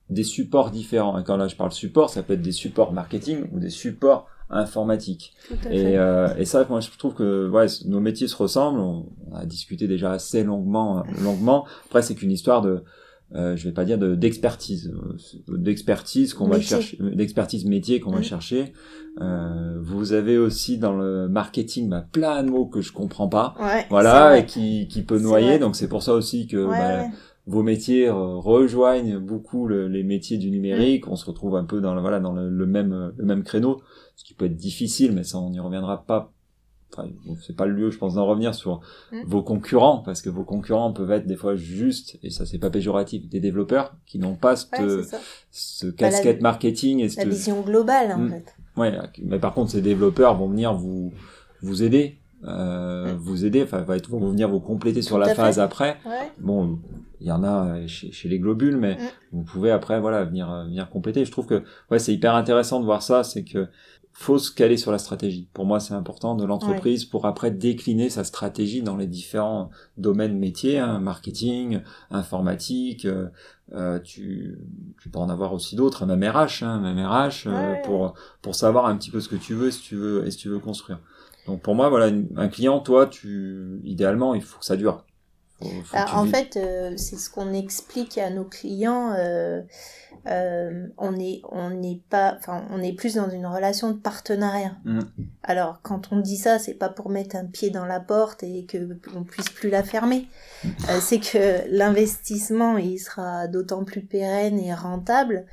des supports différents. Et quand là je parle support, ça peut être des supports marketing ou des supports informatiques. Et, euh, et ça, moi, je trouve que ouais, nos métiers se ressemblent. On, on a discuté déjà assez longuement. longuement. Après, c'est qu'une histoire de, euh, je vais pas dire de d'expertise, euh, d'expertise qu'on va chercher, d'expertise métier qu'on va chercher. Euh, vous avez aussi dans le marketing bah, plein de mots que je comprends pas.
Ouais,
Voilà, et qui, qui peut noyer. Donc c'est pour ça aussi que
Ouais,
bah,
ouais.
vos métiers euh, rejoignent beaucoup le- les métiers du numérique. On se retrouve un peu dans le, voilà dans le, le même le même créneau, ce qui peut être difficile, mais ça on n'y reviendra pas. Enfin, c'est pas le lieu, je pense, d'en revenir sur
Mm.
vos concurrents, parce que vos concurrents peuvent être des fois juste, et ça c'est pas péjoratif, des développeurs qui n'ont pas cette, ce casquette marketing et
La
cette,
vision globale, en
Mm.
fait.
Ouais, mais par contre, ces développeurs vont venir vous vous aider, euh, vous aider, enfin, vont venir vous compléter sur
Tout
la
fait.
phase après.
Ouais.
Bon, il y en a euh, chez, chez les globules, mais
Mm.
vous pouvez après, voilà, venir euh, venir compléter. Je trouve que ouais, c'est hyper intéressant de voir ça, c'est que faut se caler sur la stratégie. Pour moi, c'est important de l'entreprise pour après décliner sa stratégie dans les différents domaines métiers, hein, marketing, informatique. euh, euh, tu, tu peux en avoir aussi d'autres, même RH, hein, même RH, euh,
Ouais.
pour pour savoir un petit peu ce que tu veux, si tu veux et si tu veux construire. Donc pour moi, voilà, une- un client, toi, tu idéalement, il faut que ça dure.
Alors,
tu
en fait, euh, c'est ce qu'on explique à nos clients. euh, euh, on est, on n'est pas, enfin, on est plus dans une relation de partenariat.
Mm.
Alors, quand on dit ça, c'est pas pour mettre un pied dans la porte et que on puisse plus la fermer. Euh, c'est que l'investissement, il sera d'autant plus pérenne et rentable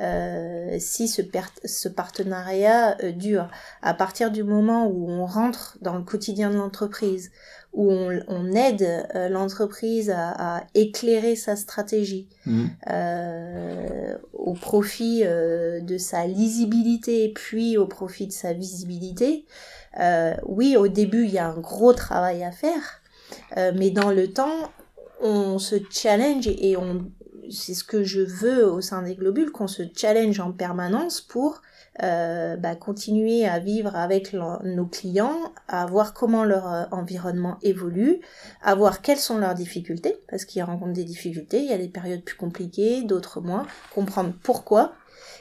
euh, si ce, partenariat euh, dure. À partir du moment où on rentre dans le quotidien de l'entreprise, où on, on aide euh, l'entreprise à, à éclairer sa stratégie
Mm.
euh, au profit euh, de sa lisibilité puis au profit de sa visibilité, euh, oui, au début, il y a un gros travail à faire, euh, mais dans le temps, on se challenge et on c'est ce que je veux au sein des globules, qu'on se challenge en permanence pour euh, bah, continuer à vivre avec nos clients, à voir comment leur euh, environnement évolue, à voir quelles sont leurs difficultés, parce qu'ils rencontrent des difficultés, il y a des périodes plus compliquées, d'autres moins, comprendre pourquoi,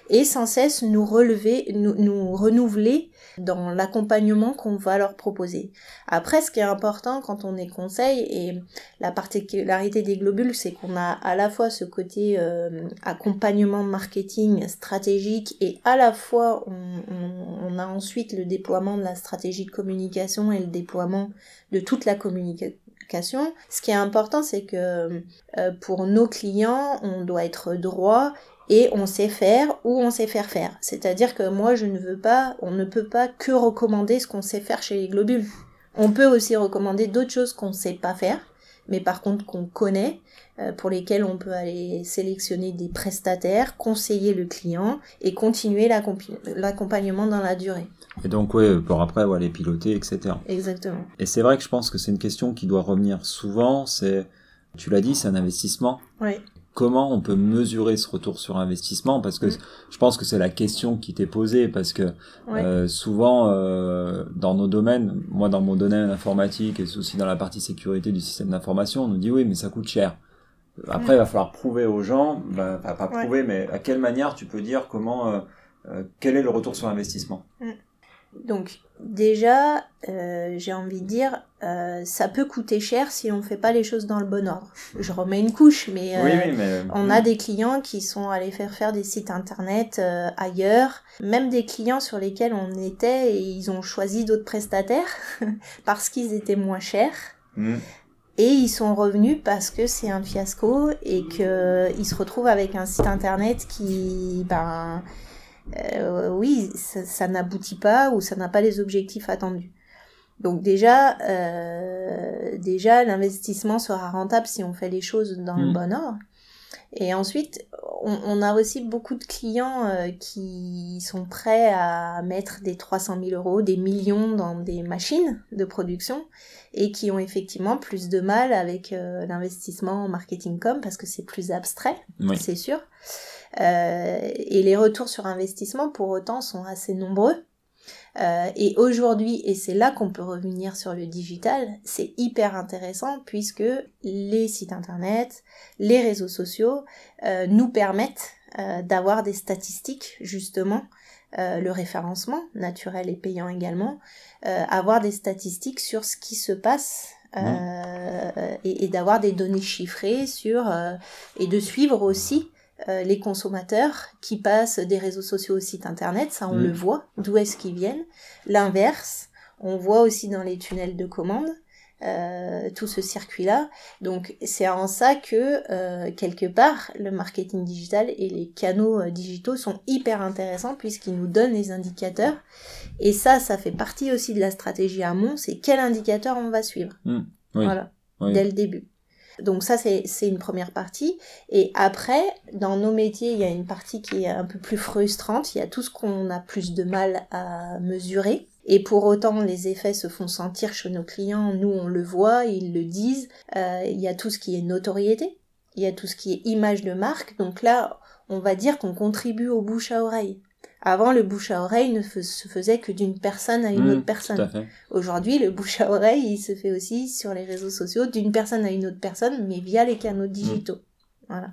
et sans cesse nous relever, nous, nous renouveler dans l'accompagnement qu'on va leur proposer. Après, ce qui est important quand on est conseil, et la particularité des globules, c'est qu'on a à la fois ce côté euh, accompagnement marketing stratégique, et à la fois on, a ensuite le déploiement de la stratégie de communication et le déploiement de toute la communication. Ce qui est important, c'est que euh, pour nos clients, on doit être droit et on sait faire ou on sait faire faire. C'est-à-dire que moi, je ne veux pas, on ne peut pas que recommander ce qu'on sait faire chez les globules. On peut aussi recommander d'autres choses qu'on ne sait pas faire, mais par contre qu'on connaît, euh, pour lesquelles on peut aller sélectionner des prestataires, conseiller le client et continuer l'accompagnement dans la durée.
Et donc, ouais, pour après, ouais, les piloter, etc.
Exactement.
Et c'est vrai que je pense que c'est une question qui doit revenir souvent. C'est, tu l'as dit, c'est un investissement.
Oui.
Comment on peut mesurer ce retour sur investissement Parce que
Mm.
je pense que c'est la question qui t'est posée. Parce que
Ouais.
euh, souvent, euh, dans nos domaines, moi dans mon domaine informatique et aussi dans la partie sécurité du système d'information, on nous dit oui, mais ça coûte cher. Après,
Mm.
il va falloir prouver aux gens, bah, pas, pas
Ouais.
prouver, mais à quelle manière tu peux dire comment, euh, euh, quel est le retour sur investissement
Donc déjà, euh, j'ai envie de dire, euh, ça peut coûter cher si on fait pas les choses dans le bon ordre. Je remets une couche, mais,
oui, oui, mais
on a des clients qui sont allés faire faire des sites internet ailleurs, même des clients sur lesquels on était et ils ont choisi d'autres prestataires parce qu'ils étaient moins chers. Mm. Et ils sont revenus parce que c'est un fiasco et qu'ils se retrouvent avec un site internet qui, ben, euh, oui, ça, n'aboutit pas ou ça n'a pas les objectifs attendus. Donc déjà, euh, déjà l'investissement sera rentable si on fait les choses dans le mmh. bon ordre. Et ensuite, on, a aussi beaucoup de clients euh, qui sont prêts à mettre des 300 000 euros, des millions dans des machines de production et qui ont effectivement plus de mal avec euh, l'investissement en marketing com parce que c'est plus abstrait, c'est sûr. Euh, et les retours sur investissement, pour autant, sont assez nombreux. Euh, et aujourd'hui, et c'est là qu'on peut revenir sur le digital, c'est hyper intéressant puisque les sites internet, les réseaux sociaux euh, nous permettent euh, d'avoir des statistiques justement, le référencement naturel et payant également, avoir des statistiques sur ce qui se passe et, et d'avoir des données chiffrées sur et de suivre aussi euh, les consommateurs qui passent des réseaux sociaux au site internet, ça on mm. le voit, d'où est-ce qu'ils viennent. L'inverse, on voit aussi dans les tunnels de commande euh, tout ce circuit-là. Donc c'est en ça que euh, quelque part le marketing digital et les canaux digitaux sont hyper intéressants puisqu'ils nous donnent les indicateurs. Et ça, ça fait partie aussi de la stratégie amont, c'est quel indicateur on va suivre. Mm. Voilà, dès le début. Donc ça, c'est une première partie. Et après, dans nos métiers, il y a une partie qui est un peu plus frustrante. Il y a tout ce qu'on a plus de mal à mesurer. Et pour autant, les effets se font sentir chez nos clients. Nous, on le voit, ils le disent. Euh, il y a tout ce qui est notoriété. Il y a tout ce qui est image de marque. Donc là, on va dire qu'on contribue au bouche à oreille. Avant, le bouche à oreille ne se faisait que d'une personne à une mmh, autre personne. Aujourd'hui, le bouche à oreille, il se fait aussi sur les réseaux sociaux d'une personne à une autre personne, mais via les canaux digitaux. Voilà.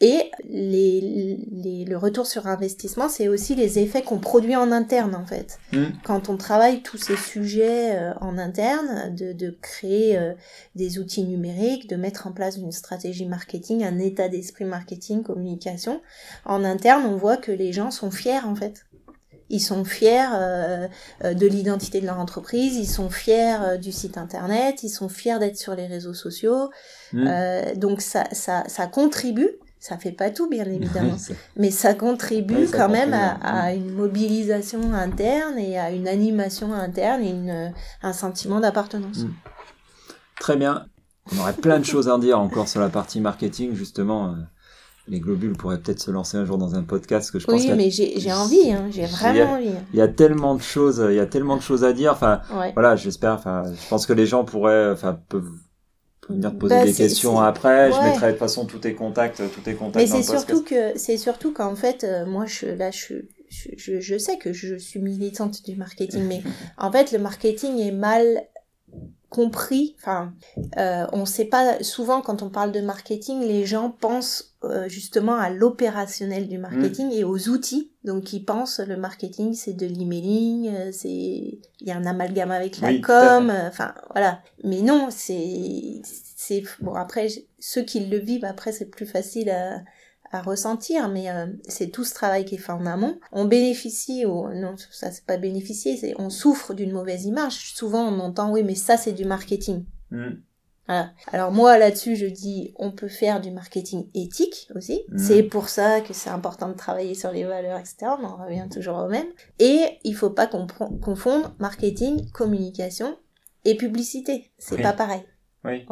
Et les, le retour sur investissement, c'est aussi les effets qu'on produit en interne, en fait. Mm. Quand on travaille tous ces sujets euh, en interne, de, de créer euh, des outils numériques, de mettre en place une stratégie marketing, un état d'esprit marketing, communication, en interne, on voit que les gens sont fiers, en fait. Ils sont fiers euh, de l'identité de leur entreprise, ils sont fiers du site internet, ils sont fiers d'être sur les réseaux sociaux. Mm. donc ça, ça, ça contribue ça fait pas tout, bien évidemment, mais ça contribue quand même à, une mobilisation interne et à une animation interne et une, un sentiment d'appartenance. Mm.
Très bien. On aurait plein de choses à dire encore sur la partie marketing, justement. Euh, les globules pourraient peut-être se lancer un jour dans un podcast que je pense
oui mais j'ai envie hein, j'ai vraiment envie
il y a tellement de choses il y a tellement de choses à dire enfin voilà j'espère enfin je pense que les gens pourraient enfin peuvent venir te poser bah, des questions après. Je mettrai de toute façon tous tes contacts, tous tes contacts.
Mais c'est surtout que c'est surtout qu'en fait, euh, moi, je là, je, je, je sais que je suis militante du marketing, mais en fait, le marketing est mal compris. Enfin, euh, on sait pas souvent quand on parle de marketing, les gens pensent euh, justement à l'opérationnel du marketing et aux outils. Donc, ils pensent le marketing, c'est de l'emailing, euh, c'est il y a un amalgame avec la com. Euh, enfin, voilà. Mais non, c'est c'est bon. Après, ceux qui le vivent, après, c'est plus facile à à ressentir, mais euh, c'est tout ce travail qui est fait en amont. On bénéficie, ou non, ça c'est pas bénéficier, c'est on souffre d'une mauvaise image. Souvent on entend oui, mais ça c'est du marketing. Mm. Voilà. Alors moi là-dessus je dis on peut faire du marketing éthique aussi. Mm. C'est pour ça que c'est important de travailler sur les valeurs, etc. On en revient toujours au même. Et il faut pas confondre marketing, communication et publicité. C'est pas pareil.
Oui,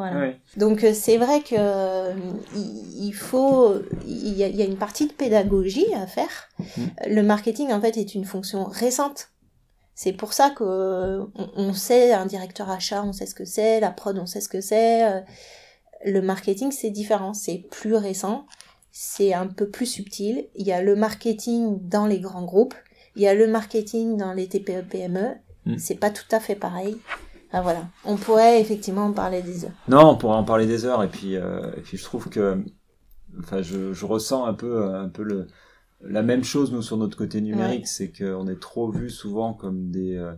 Donc euh, c'est vrai que euh, il faut, il y, a, une partie de pédagogie à faire. Mm. Le marketing en fait est une fonction récente. C'est pour ça que on, sait un directeur achat, on sait ce que c'est, la prod, on sait ce que c'est. Euh, le marketing c'est différent, c'est plus récent, c'est un peu plus subtil. Il y a le marketing dans les grands groupes, il y a le marketing dans les TPE PME. Mm. C'est pas tout à fait pareil. Ah, voilà. On pourrait effectivement en parler des heures.
Non, on pourrait en parler des heures. Et puis, euh, et puis je trouve que, enfin, je, je ressens un peu, un peu le, la même chose nous sur notre côté numérique, c'est qu'on est trop vu souvent comme des, euh,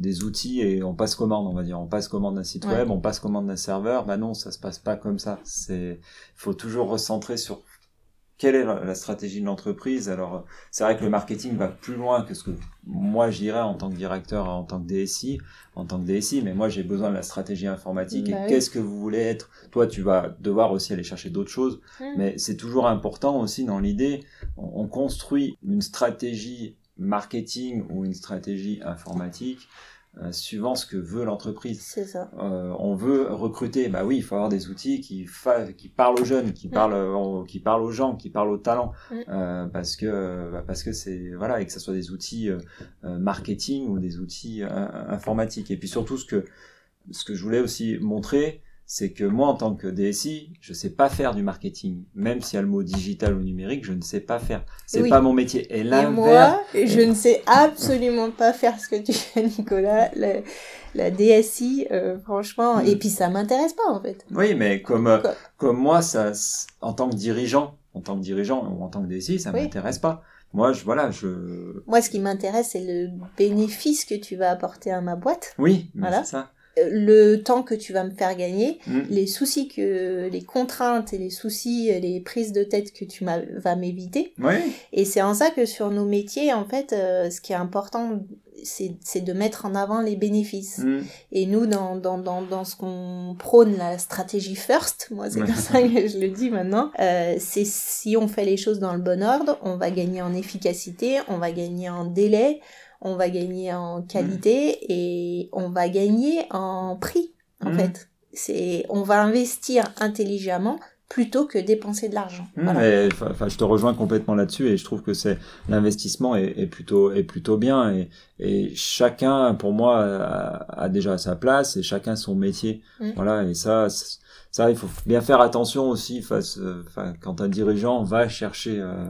des outils et on passe commande, on va dire. On passe commande d'un site web, on passe commande d'un serveur. Bah non, ça se passe pas comme ça. C'est, faut toujours recentrer sur quelle est la stratégie de l'entreprise? Alors, c'est vrai que le marketing va plus loin que ce que moi j'irais en tant que directeur, en tant que DSI, en tant que DSI, mais moi j'ai besoin de la stratégie informatique. et bah qu'est-ce que vous voulez être? Toi, tu vas devoir aussi aller chercher d'autres choses, mmh. mais c'est toujours important aussi dans l'idée, on construit une stratégie marketing ou une stratégie informatique euh, suivant ce que veut l'entreprise.
C'est ça.
Euh, on veut recruter, bah oui, il faut avoir des outils qui, qui parlent aux jeunes, qui parlent, euh, qui parlent aux gens, qui parlent aux talents, euh, parce que bah, parce que c'est voilà et que ce soit des outils marketing ou des outils informatiques. Et puis surtout ce que ce que je voulais aussi montrer, c'est que moi, en tant que DSI, je sais pas faire du marketing. Même s'il y a le mot digital ou numérique, je ne sais pas faire. C'est pas mon métier.
Et, Et moi, je ne sais absolument pas faire ce que tu fais, Nicolas. La, DSI, euh, franchement, hmm. et puis ça m'intéresse pas, en fait.
Oui, mais comme, euh, comme moi, ça, en tant que dirigeant, en tant que dirigeant ou en tant que DSI, ça m'intéresse pas. Moi, je, voilà, je...
Moi, ce qui m'intéresse, c'est le bénéfice que tu vas apporter à ma boîte.
Oui, voilà. c'est ça
le temps que tu vas me faire gagner, mm. les soucis que, les contraintes et les soucis, les prises de tête que tu vas m'éviter. Et c'est en ça que sur nos métiers, en fait, euh, ce qui est important, c'est de mettre en avant les bénéfices. Mm. Et nous, dans, dans, dans, dans ce qu'on prône, la stratégie first, moi c'est comme ça que je le dis maintenant, euh, c'est si on fait les choses dans le bon ordre, on va gagner en efficacité, on va gagner en délai, on va gagner en qualité mm. et on va gagner en prix, en mm. fait. C'est, on va investir intelligemment plutôt que dépenser de l'argent.
Mm, enfin, je te rejoins complètement là-dessus et je trouve que c'est l'investissement est, plutôt est plutôt bien et, et chacun pour moi a, déjà sa place et chacun son métier. Voilà et ça ça, il faut bien faire attention aussi face, euh, quand un dirigeant va chercher euh,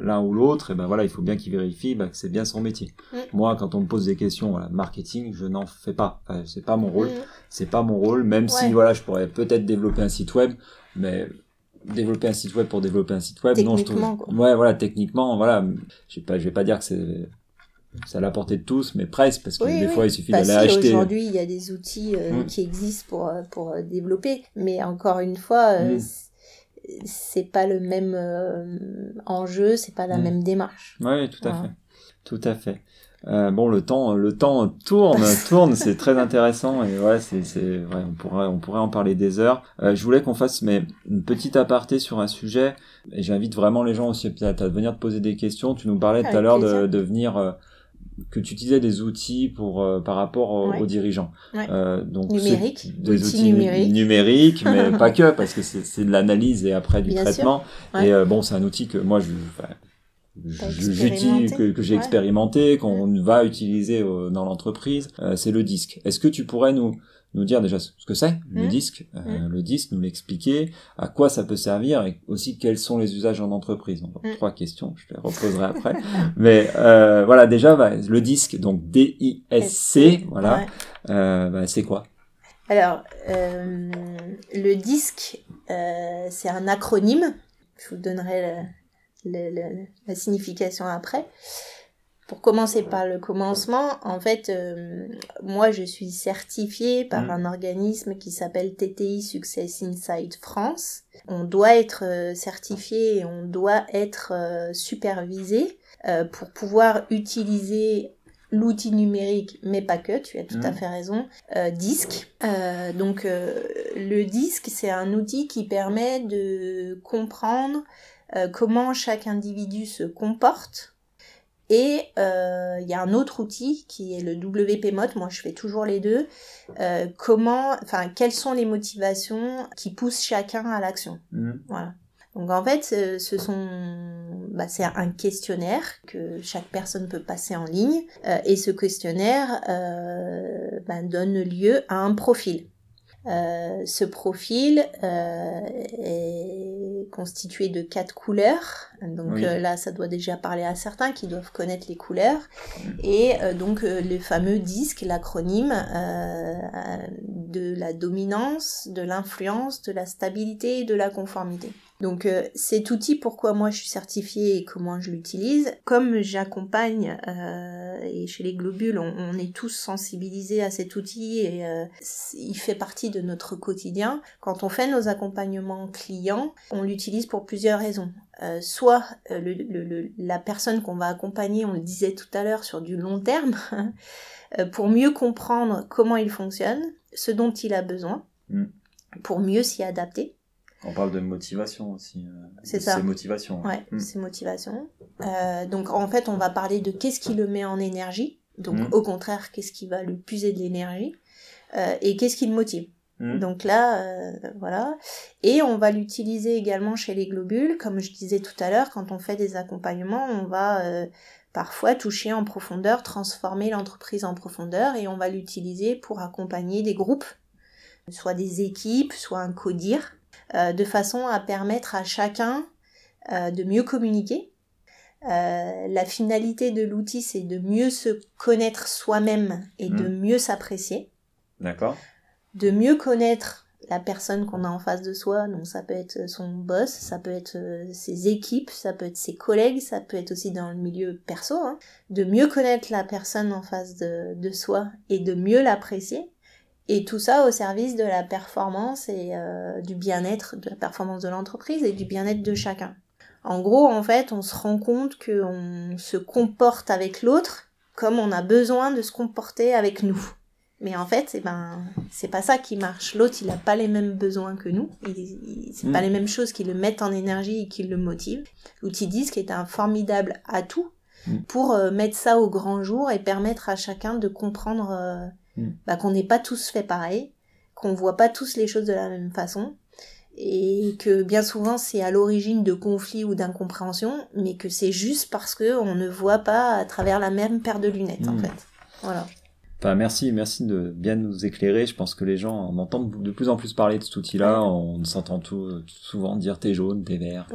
l'un ou l'autre, et ben voilà, il faut bien qu'il vérifie bah, que c'est bien son métier. Mm. Moi, quand on me pose des questions, voilà, marketing, je n'en fais pas. Enfin, c'est pas mon rôle. Mm. C'est pas mon rôle, même si voilà, je pourrais peut-être développer un site web, mais développer un site web pour développer un site web, non, je trouve. Ouais, voilà, techniquement, voilà, je vais pas, je vais pas dire que c'est c'est à la portée de tous, mais presque, parce que des fois, il suffit bah, d'aller si, acheter.
Aujourd'hui, il y a des outils euh, mm. qui existent pour, euh, pour euh, développer, mais encore une fois, mm. c'est pas le même enjeu, c'est pas la mm. même démarche.
Oui, tout à fait. Tout à fait. bon, le temps, le temps tourne, tourne, c'est très intéressant et ouais, c'est, c'est, ouais, on pourrait, on pourrait en parler des heures. je voulais qu'on fasse mais une petite aparté sur un sujet et j'invite vraiment les gens aussi à, venir te poser des questions. Tu nous parlais tout à l'heure de, de venir que tu utilisais des outils pour euh, par rapport aux, dirigeants.
Euh, donc numérique,
des outils, numériques, mais pas que parce que c'est de l'analyse et après du traitement. Et euh, bon, c'est un outil que moi je j'utilise que, que j'ai expérimenté, qu'on va utiliser dans l'entreprise, c'est le disque. Est-ce que tu pourrais nous nous dire déjà ce que c'est le mmh. disque, euh, mmh. le disque, nous l'expliquer, à quoi ça peut servir et aussi quels sont les usages en entreprise. Donc, mmh. trois questions, je les reposerai après. Mais euh, voilà, déjà bah, le disque, donc D-I-S-C, voilà, euh, bah, c'est quoi?
Alors, euh, le disque, euh, c'est un acronyme. Je vous donnerai la signification après. Pour commencer par le commencement, en fait, euh, moi je suis certifiée par mm. un organisme qui s'appelle TTI Success Inside France. On doit être euh, certifié et on doit être euh, supervisé pour pouvoir utiliser l'outil numérique, mais pas que, tu as tout à mm. fait raison, disque. donc le disque, c'est un outil qui permet de comprendre comment chaque individu se comporte et euh, il y a un autre outil qui est le WPMOT, moi je fais toujours les deux. Euh, comment, enfin, quelles sont les motivations qui poussent chacun à l'action mhm. Voilà. Donc en fait, ce sont, bah, c'est un questionnaire que chaque personne peut passer en ligne, euh, et ce questionnaire bah, donne lieu à un profil. Euh, ce profil euh, est constitué de quatre couleurs. Donc euh, là, ça doit déjà parler à certains qui doivent connaître les couleurs. Et donc le fameux disque, l'acronyme de la dominance, de l'influence, de la stabilité et de la conformité. Donc euh, cet outil, pourquoi moi je suis certifiée et comment je l'utilise, comme j'accompagne euh, et chez les globules, on, est tous sensibilisés à cet outil et euh, il fait partie de notre quotidien. Quand on fait nos accompagnements clients, on l'utilise pour plusieurs raisons. Soit la personne qu'on va accompagner, on le disait tout à l'heure, sur du long terme, pour mieux comprendre comment il fonctionne, ce dont il a besoin, mm. pour mieux s'y adapter.
On parle de motivation aussi. Euh,
c'est ça.
C'est motivation.
Ouais, mm. c'est motivation. Euh, donc en fait, on va parler de qu'est-ce qui le met en énergie. Donc mm. au contraire, qu'est-ce qui va lui puiser de l'énergie euh, et qu'est-ce qui le motive. Mm. Donc là, voilà. Et on va l'utiliser également chez les globules. Comme je disais tout à l'heure, quand on fait des accompagnements, on va parfois toucher en profondeur, transformer l'entreprise en profondeur et on va l'utiliser pour accompagner des groupes, soit des équipes, soit un codir euh, de façon à permettre à chacun euh, de mieux communiquer. Euh, la finalité de l'outil, c'est de mieux se connaître soi-même et de hmm. mieux s'apprécier.
D'accord.
De mieux connaître la personne qu'on a en face de soi, donc ça peut être son boss, ça peut être ses équipes, ça peut être ses collègues, ça peut être aussi dans le milieu perso, hein. de mieux connaître la personne en face de soi et de mieux l'apprécier, et tout ça au service de la performance et euh, du bien-être, de la performance de l'entreprise et du bien-être de chacun. En gros, en fait, on se rend compte qu'on se comporte avec l'autre comme on a besoin de se comporter avec nous. Mais en fait, eh ben, c'est pas ça qui marche. L'autre, il n'a pas les mêmes besoins que nous. C'est pas mm. les mêmes choses qui le mettent en énergie et qui le motivent. L'outil disque est un formidable atout mm. pour euh, mettre ça au grand jour et permettre à chacun de comprendre euh, Mm. bah, qu'on n'est pas tous fait pareil, qu'on voit pas tous les choses de la même façon, et que bien souvent c'est à l'origine de conflits ou d'incompréhensions, mais que c'est juste parce que on ne voit pas à travers la même paire de lunettes en fait. Voilà
merci, merci de bien nous éclairer. Je pense que les gens en entendent de plus en plus parler de cet outil-là. On s'entend tout, souvent dire t'es jaune, t'es vert,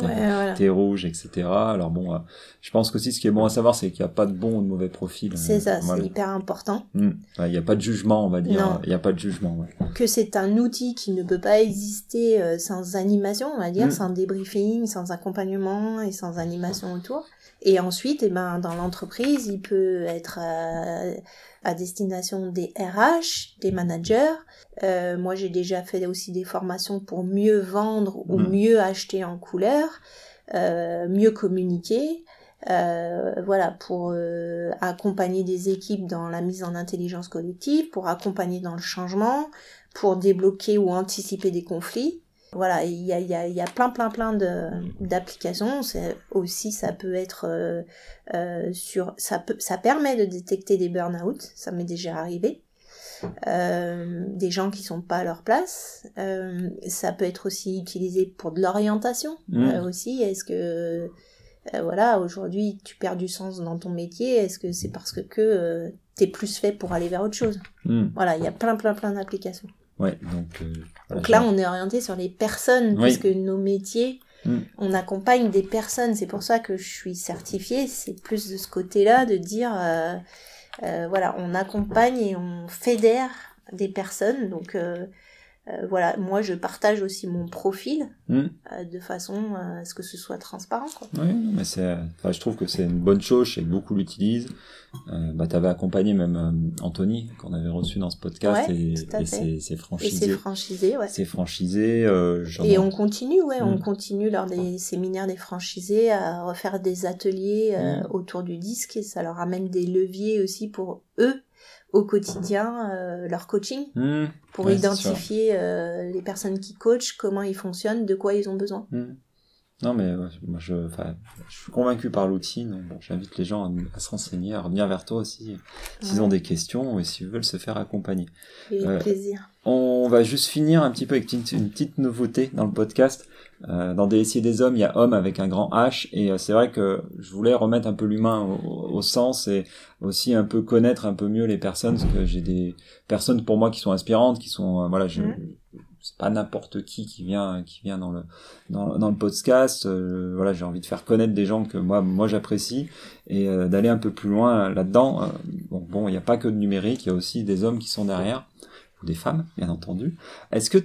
t'es rouge, etc. Alors bon, euh, je pense qu'aussi ce qui est bon à savoir, c'est qu'il n'y a pas de bon ou de mauvais profil.
C'est ça, c'est hyper important.
Hmm. Il n'y a pas de jugement, on va dire. Il n'y a pas de jugement.
Que c'est un outil qui ne peut pas exister euh, sans animation, on va dire, hmm. sans débriefing, sans accompagnement et sans animation autour. Et ensuite, eh ben, dans l'entreprise, il peut être euh, à destination des RH, des managers. Euh, moi, j'ai déjà fait aussi des formations pour mieux vendre ou hmm. mieux acheter en couleur, euh, mieux communiquer. Euh, voilà, pour euh, accompagner des équipes dans la mise en intelligence collective, pour accompagner dans le changement, pour débloquer ou anticiper des conflits voilà, il y a, y, a, y a plein, plein, plein d'applications. Aussi, ça peut être euh, euh, sur, ça peut, ça permet de détecter des burn-out. Ça m'est déjà arrivé. Euh, des gens qui sont pas à leur place. Ça peut être aussi utilisé pour de l'orientation mmh. euh, aussi. Est-ce que voilà, aujourd'hui tu perds du sens dans ton métier? Est-ce que c'est parce que, que t'es plus fait pour aller vers autre chose? Mmh. Voilà, il y a plein, plein, plein d'applications.
Ouais, donc.
Donc là, on est orienté sur les personnes, puisque nos métiers, mm. on accompagne des personnes. C'est pour ça que je suis certifiée. C'est plus de ce côté-là, de dire, euh, euh, voilà, on accompagne et on fédère des personnes. Donc euh, voilà, moi je partage aussi mon profil hmm. euh, de façon à ce que ce soit transparent. Quoi.
Oui, mais c'est, enfin, je trouve que c'est une bonne chose, je sais que beaucoup l'utilisent. Euh, bah, tu avais accompagné même euh, Anthony, qu'on avait reçu dans ce podcast, et, et c'est, franchisé.
Et c'est franchisé, ouais.
C'est franchisé.
et on continue, ouais, on hmm. continue lors des séminaires des franchisés à refaire des ateliers hmm. autour du disque et ça leur amène des leviers aussi pour eux au quotidien euh, leur coaching mmh. pour identifier euh, les personnes qui coachent, comment ils fonctionnent, de quoi ils ont besoin. Mmh.
Non, mais moi, je, je suis convaincu par l'outil. Donc, bon, j'invite les gens à, se renseigner, à revenir vers toi aussi, s'ils ont des questions et s'ils veulent se faire accompagner.
Avec euh, plaisir.
On va juste finir un petit peu avec une, une petite nouveauté dans le podcast. Euh, dans DSI des hommes, il y a homme avec un grand H, et euh, c'est vrai que je voulais remettre un peu l'humain au, sens et aussi un peu connaître un peu mieux les personnes, parce que j'ai des personnes pour moi qui sont inspirantes, qui sont euh, voilà, je, c'est pas n'importe qui qui vient qui vient dans le dans, dans le podcast. voilà, j'ai envie de faire connaître des gens que moi moi j'apprécie et d'aller un peu plus loin là-dedans. bon, bon, il n'y a pas que de numérique, il y a aussi des hommes qui sont derrière ou des femmes, bien entendu. Est-ce que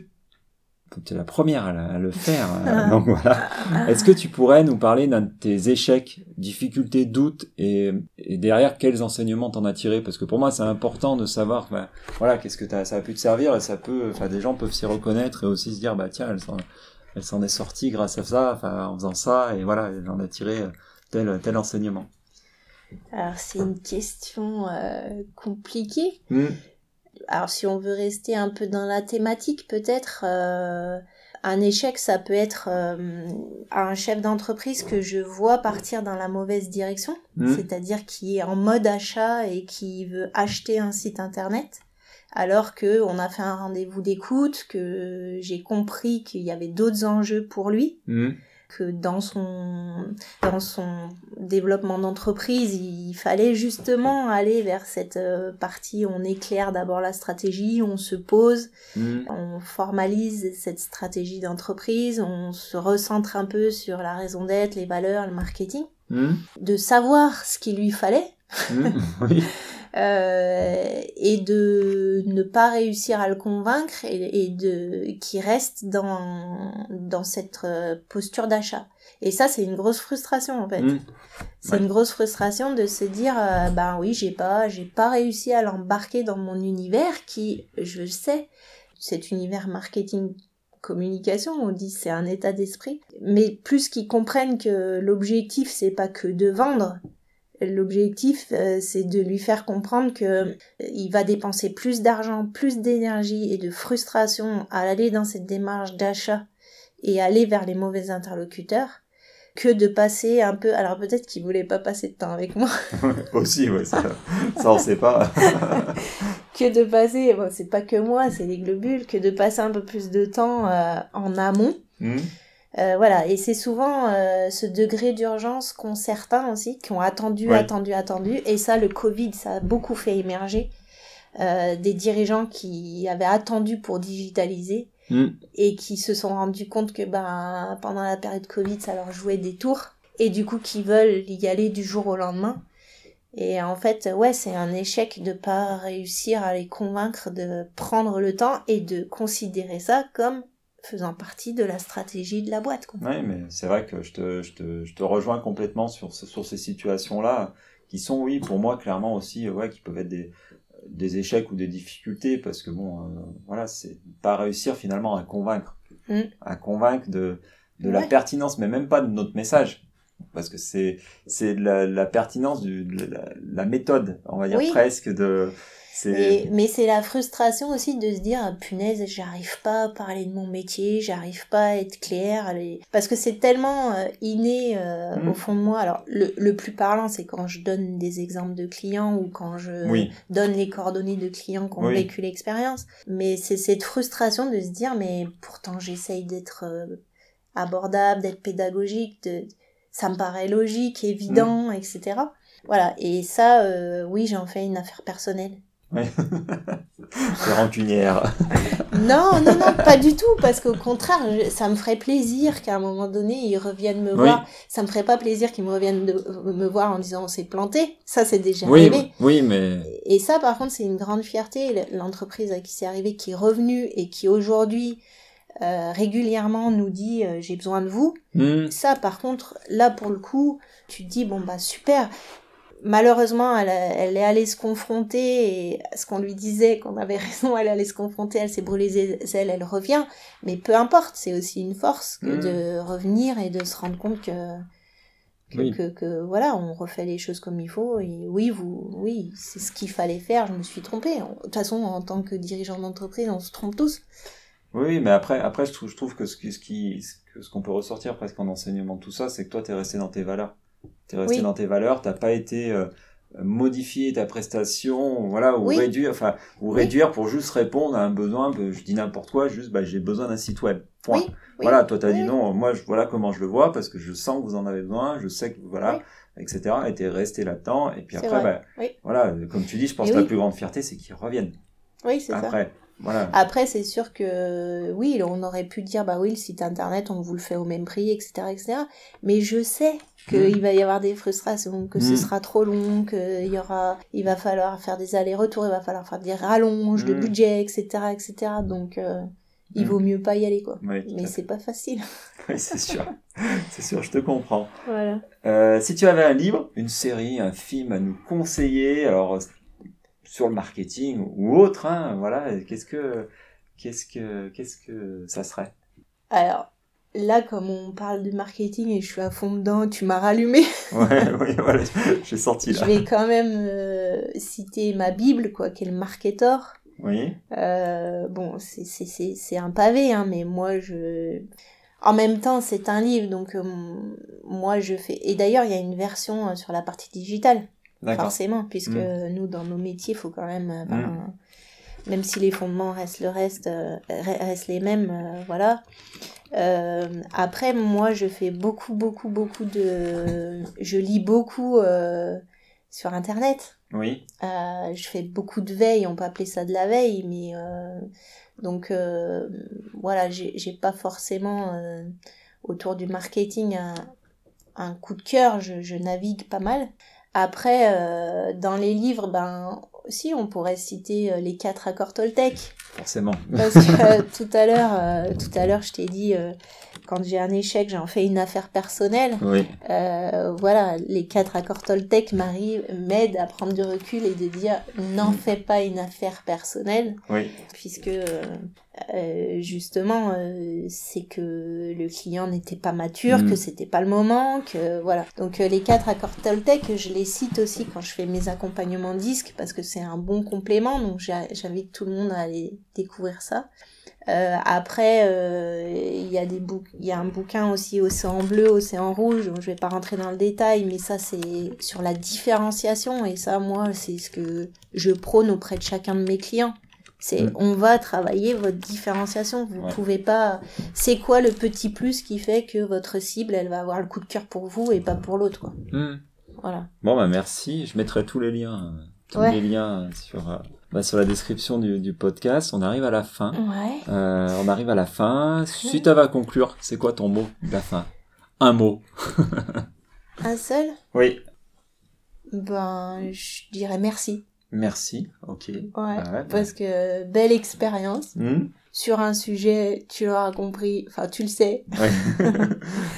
tu es la première à, le faire. Hein. donc voilà. Est-ce que tu pourrais nous parler d'un de tes échecs, difficultés, doutes et, derrière quels enseignements t'en as tiré? Parce que pour moi c'est important de savoir, ben, voilà, qu'est-ce que ça a pu te servir et ça peut, enfin des gens peuvent s'y reconnaître et aussi se dire bah tiens elle s'en, elle s'en est sortie grâce à ça, enfin en faisant ça et voilà j'en ai tiré tel tel enseignement.
Alors c'est une question euh, compliquée.
Mmh
alors si on veut rester un peu dans la thématique, peut-être euh, un échec, ça peut être euh, un chef d'entreprise que je vois partir dans la mauvaise direction, mmh. c'est-à-dire qui est en mode achat et qui veut acheter un site internet, alors que on a fait un rendez-vous d'écoute, que j'ai compris qu'il y avait d'autres enjeux pour lui.
Mmh
que dans son, dans son développement d'entreprise, il fallait justement aller vers cette euh, partie où on éclaire d'abord la stratégie, on se pose,
mmh.
on formalise cette stratégie d'entreprise, on se recentre un peu sur la raison d'être, les valeurs, le marketing,
mmh.
de savoir ce qu'il lui fallait.
Mmh. oui.
Euh, et de ne pas réussir à le convaincre et, de qui reste dans dans cette euh, posture d'achat. Et ça, c'est une grosse frustration en fait.
Mmh.
C'est une grosse frustration de se dire, euh, ben oui, j'ai pas, j'ai pas réussi à l'embarquer dans mon univers qui, je sais, cet univers marketing communication, on dit c'est un état d'esprit, mais plus qu'ils comprennent que l'objectif c'est pas que de vendre, L'objectif, euh, c'est de lui faire comprendre que euh, il va dépenser plus d'argent, plus d'énergie et de frustration à aller dans cette démarche d'achat et aller vers les mauvais interlocuteurs que de passer un peu. Alors peut-être qu'il voulait pas passer de temps avec moi.
Aussi, ouais, ça, ça on sait pas.
que de passer, bon, c'est pas que moi, c'est les globules, que de passer un peu plus de temps euh, en amont.
Mmh.
Euh, voilà, et c'est souvent euh, ce degré d'urgence qu'ont certains aussi, qui ont attendu, attendu, attendu, et ça, le Covid, ça a beaucoup fait émerger euh, des dirigeants qui avaient attendu pour digitaliser
mm.
et qui se sont rendus compte que ben, pendant la période Covid, ça leur jouait des tours, et du coup, qui veulent y aller du jour au lendemain. Et en fait, ouais, c'est un échec de pas réussir à les convaincre de prendre le temps et de considérer ça comme faisant partie de la stratégie de la boîte.
Oui, mais c'est vrai que je te, je, te, je te, rejoins complètement sur, sur ces situations-là, qui sont, oui, pour moi, clairement aussi, ouais, qui peuvent être des, des échecs ou des difficultés, parce que, bon, euh, voilà, c'est pas réussir finalement à convaincre,
mm.
à convaincre de, de la pertinence, mais même pas de notre message. Parce que c'est la, la pertinence de la, la, méthode, on va dire presque, de,
mais, c'est la frustration aussi de se dire, punaise, j'arrive pas à parler de mon métier, j'arrive pas à être claire. Parce que c'est tellement euh, inné euh, mm. au fond de moi. Alors, le, le plus parlant, c'est quand je donne des exemples de clients ou quand je donne les coordonnées de clients qui ont vécu l'expérience. Mais c'est cette frustration de se dire, mais pourtant j'essaye d'être euh, abordable, d'être pédagogique, de... ça me paraît logique, évident, mm. etc. Voilà, et ça, oui, j'en fais une affaire personnelle.
C'est rancunière.
non, non, non, pas du tout, parce qu'au contraire, ça me ferait plaisir qu'à un moment donné, ils reviennent me voir. Ça me ferait pas plaisir qu'ils me reviennent de, me voir en disant on s'est planté. Ça, c'est déjà
oui,
arrivé.
Oui, mais.
Et ça, par contre, c'est une grande fierté. L'entreprise à qui c'est arrivé, qui est revenue et qui aujourd'hui euh, régulièrement nous dit euh, j'ai besoin de vous.
Hmm.
Ça, par contre, là pour le coup, tu te dis bon bah super malheureusement, elle, elle, est allée se confronter et ce qu'on lui disait qu'on avait raison, elle allait se confronter, elle s'est brûlée les ailes, elle revient. Mais peu importe, c'est aussi une force que mmh. de revenir et de se rendre compte que que, que, voilà, on refait les choses comme il faut. Et oui, vous, oui, c'est ce qu'il fallait faire. Je me suis trompée. De toute façon, en tant que dirigeant d'entreprise, on se trompe tous.
Oui, mais après, après, je trouve, je trouve que ce qui, ce qui, ce qu'on peut ressortir presque en enseignement de tout ça, c'est que toi, tu es resté dans tes valeurs. Tu es resté dans tes valeurs, t'as pas été euh, modifier ta prestation, voilà, ou réduire, enfin, ou réduire pour juste répondre à un besoin, je dis n'importe quoi, juste, bah, j'ai besoin d'un site web. Point. Voilà, toi t'as dit non, moi, je, voilà comment je le vois, parce que je sens que vous en avez besoin, je sais que, voilà, etc. Et t'es resté là-dedans, et puis après, bah, voilà, comme tu dis, je pense que la plus grande fierté, c'est qu'ils reviennent.
Oui, c'est ça.
Après. Voilà.
Après, c'est sûr que oui, on aurait pu dire bah oui, le site internet, on vous le fait au même prix, etc., etc. Mais je sais qu'il mm. va y avoir des frustrations, que ce mm. sera trop long, qu'il y aura, il va falloir faire des allers-retours, il va falloir faire des rallonges de mm. budget, etc., etc. Donc, euh, il
Mm.
vaut mieux pas y aller, quoi.
Oui,
Mais c'est pas facile.
Oui, c'est sûr. c'est sûr, je te comprends.
Voilà.
Euh, si tu avais un livre, une série, un film à nous conseiller, alors sur le marketing ou autre, hein, voilà, qu'est-ce que, qu'est-ce que, qu'est-ce que ça serait?
Alors, là, comme on parle de marketing et je suis à fond dedans, tu m'as rallumé.
Ouais, oui, voilà, j'ai sorti
Je
là.
vais quand même euh, citer ma Bible, quoi, qui est le Marketor.
Oui,
Euh, bon, c'est- c'est c'est- c'est un pavé, hein, mais moi, je... En même temps, c'est un livre, donc euh, moi, je fais... Et d'ailleurs, il y a une version sur la partie digitale. Forcément, puisque
Mm.
nous, dans nos métiers, il faut quand même... euh, ben, Même si les fondements restent le reste, euh, re- restent les mêmes, euh, voilà. Euh, après, moi, je fais beaucoup, beaucoup, beaucoup de... Je lis beaucoup euh, sur Internet.
Oui,
Euh, je fais beaucoup de veille, on peut appeler ça de la veille, mais donc voilà, j'ai pas forcément autour du marketing un, un coup de cœur, je, je navigue pas mal. Après, euh, dans les livres, ben aussi on pourrait citer euh, les quatre accords Toltec,
forcément.
parce que euh, tout à l'heure, euh, tout à l'heure, je t'ai dit euh, quand j'ai un échec, j'en fais une affaire personnelle.
Oui,
Euh, voilà, les quatre accords Toltec m'aident à prendre du recul et de dire n'en fais pas une affaire personnelle,
oui,
puisque euh, euh, justement c'est que le client n'était pas mature,
Mm.
que c'était pas le moment, que voilà. Donc les quatre accords Toltec, je les cite aussi quand je fais mes accompagnements disques parce que c'est un bon complément, donc j'invite tout le monde à aller découvrir ça. Euh, après, euh, il y a des bouc- il y a un bouquin aussi Océan bleu, Océan rouge. Je vais pas rentrer dans le détail, mais ça c'est sur la différenciation et ça, moi, c'est ce que je prône auprès de chacun de mes clients. C'est on va travailler votre différenciation. Vous
Ouais.
pouvez pas. C'est quoi le petit plus qui fait que votre cible, elle va avoir le coup de cœur pour vous et pas pour l'autre, quoi.
Hmm.
Voilà.
Bon, bah merci. Je mettrai tous les liens, euh, tous
Ouais.
les liens sur, bah, sur la description du, du podcast. On arrive à la fin.
Ouais.
Euh, on arrive à la fin. Si tu à conclure, c'est quoi ton mot de la fin Un mot.
Un seul?
Oui.
Ben, je dirais merci.
Merci. Ok.
Ouais.
Ah ouais,
Parce que belle expérience.
Hmm?
Sur un sujet, tu l'auras compris, enfin tu le sais,
Ouais.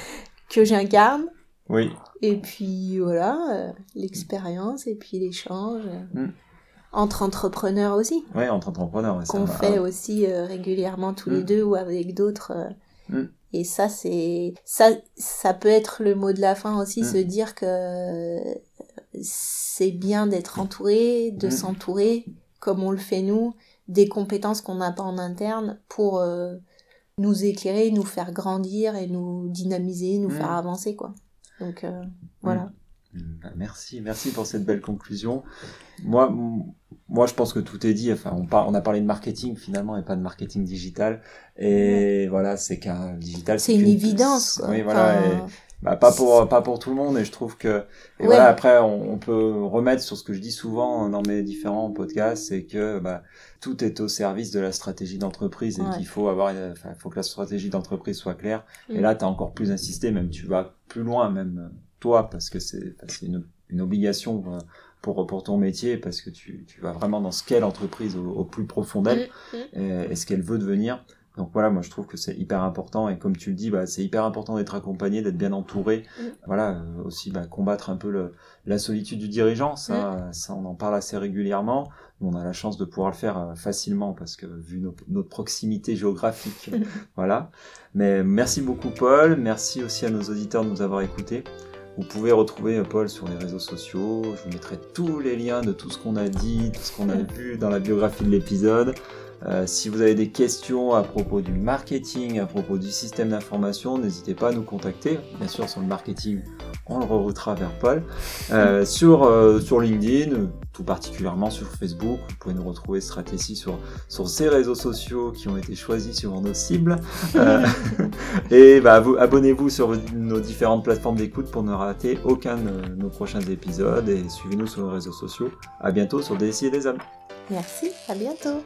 que j'incarne.
oui.
Et puis voilà, euh, l'expérience et puis l'échange euh,
Mm.
Entre entrepreneurs aussi,
Ouais, entre entrepreneurs. ouais,
qu'on fait aussi euh, régulièrement tous les
Mm.
deux ou avec d'autres. euh.
Mm.
Et ça, c'est ça, ça peut être le mot de la fin aussi,
Mm.
se dire que c'est bien d'être entouré, de s'entourer comme on le fait nous, des compétences qu'on n'a pas en interne pour euh, nous éclairer, nous faire grandir et nous dynamiser, nous faire avancer quoi. Donc voilà.
Merci, merci pour cette belle conclusion. Moi, moi, je pense que tout est dit. Enfin, on, par- on a parlé de marketing finalement et pas de marketing digital. Et voilà, c'est qu'un digital.
C'est une évidence quoi.
Oui, voilà.
Enfin,
et- bah, pas pour pas pour tout le monde. Et je trouve que et
Ouais.
voilà. Après, on, on peut remettre sur ce que je dis souvent dans mes différents podcasts, c'est que bah, tout est au service de la stratégie d'entreprise et
Ouais.
qu'il faut avoir, enfin, il faut que la stratégie d'entreprise soit claire. Et
Mm.
là, tu as encore plus insisté, même tu vas plus loin, même toi, parce que c'est une, une obligation pour, pour ton métier, parce que tu, tu vas vraiment dans ce qu'est l'entreprise au, au plus profond d'elle
Mm, mm.
et, et ce qu'elle veut devenir. Donc voilà, moi je trouve que c'est hyper important et comme tu le dis, bah, c'est hyper important d'être accompagné, d'être bien entouré.
Mm.
Voilà, euh, aussi bah, combattre un peu le, la solitude du dirigeant, ça, ça on en parle assez régulièrement. On a la chance de pouvoir le faire euh, facilement parce que vu nos- notre proximité géographique, voilà. Mais merci beaucoup Paul, merci aussi à nos auditeurs de nous avoir écoutés. Vous pouvez retrouver Paul sur les réseaux sociaux. Je vous mettrai tous les liens de tout ce qu'on a dit, tout ce qu'on a vu dans la biographie de l'épisode. Euh, si vous avez des questions à propos du marketing, à propos du système d'information, n'hésitez pas à nous contacter. Bien sûr, sur le marketing, on le reroutera vers Paul. Euh, sur, euh, sur LinkedIn, tout particulièrement sur Facebook, vous pouvez nous retrouver Stratégie sur, sur ces réseaux sociaux qui ont été choisis sur nos cibles. Et bah, vous- abonnez-vous sur nos différentes plateformes d'écoute pour ne rater aucun de nos prochains épisodes et suivez-nous sur les réseaux sociaux. À bientôt sur DSI et des hommes.
Merci, à bientôt.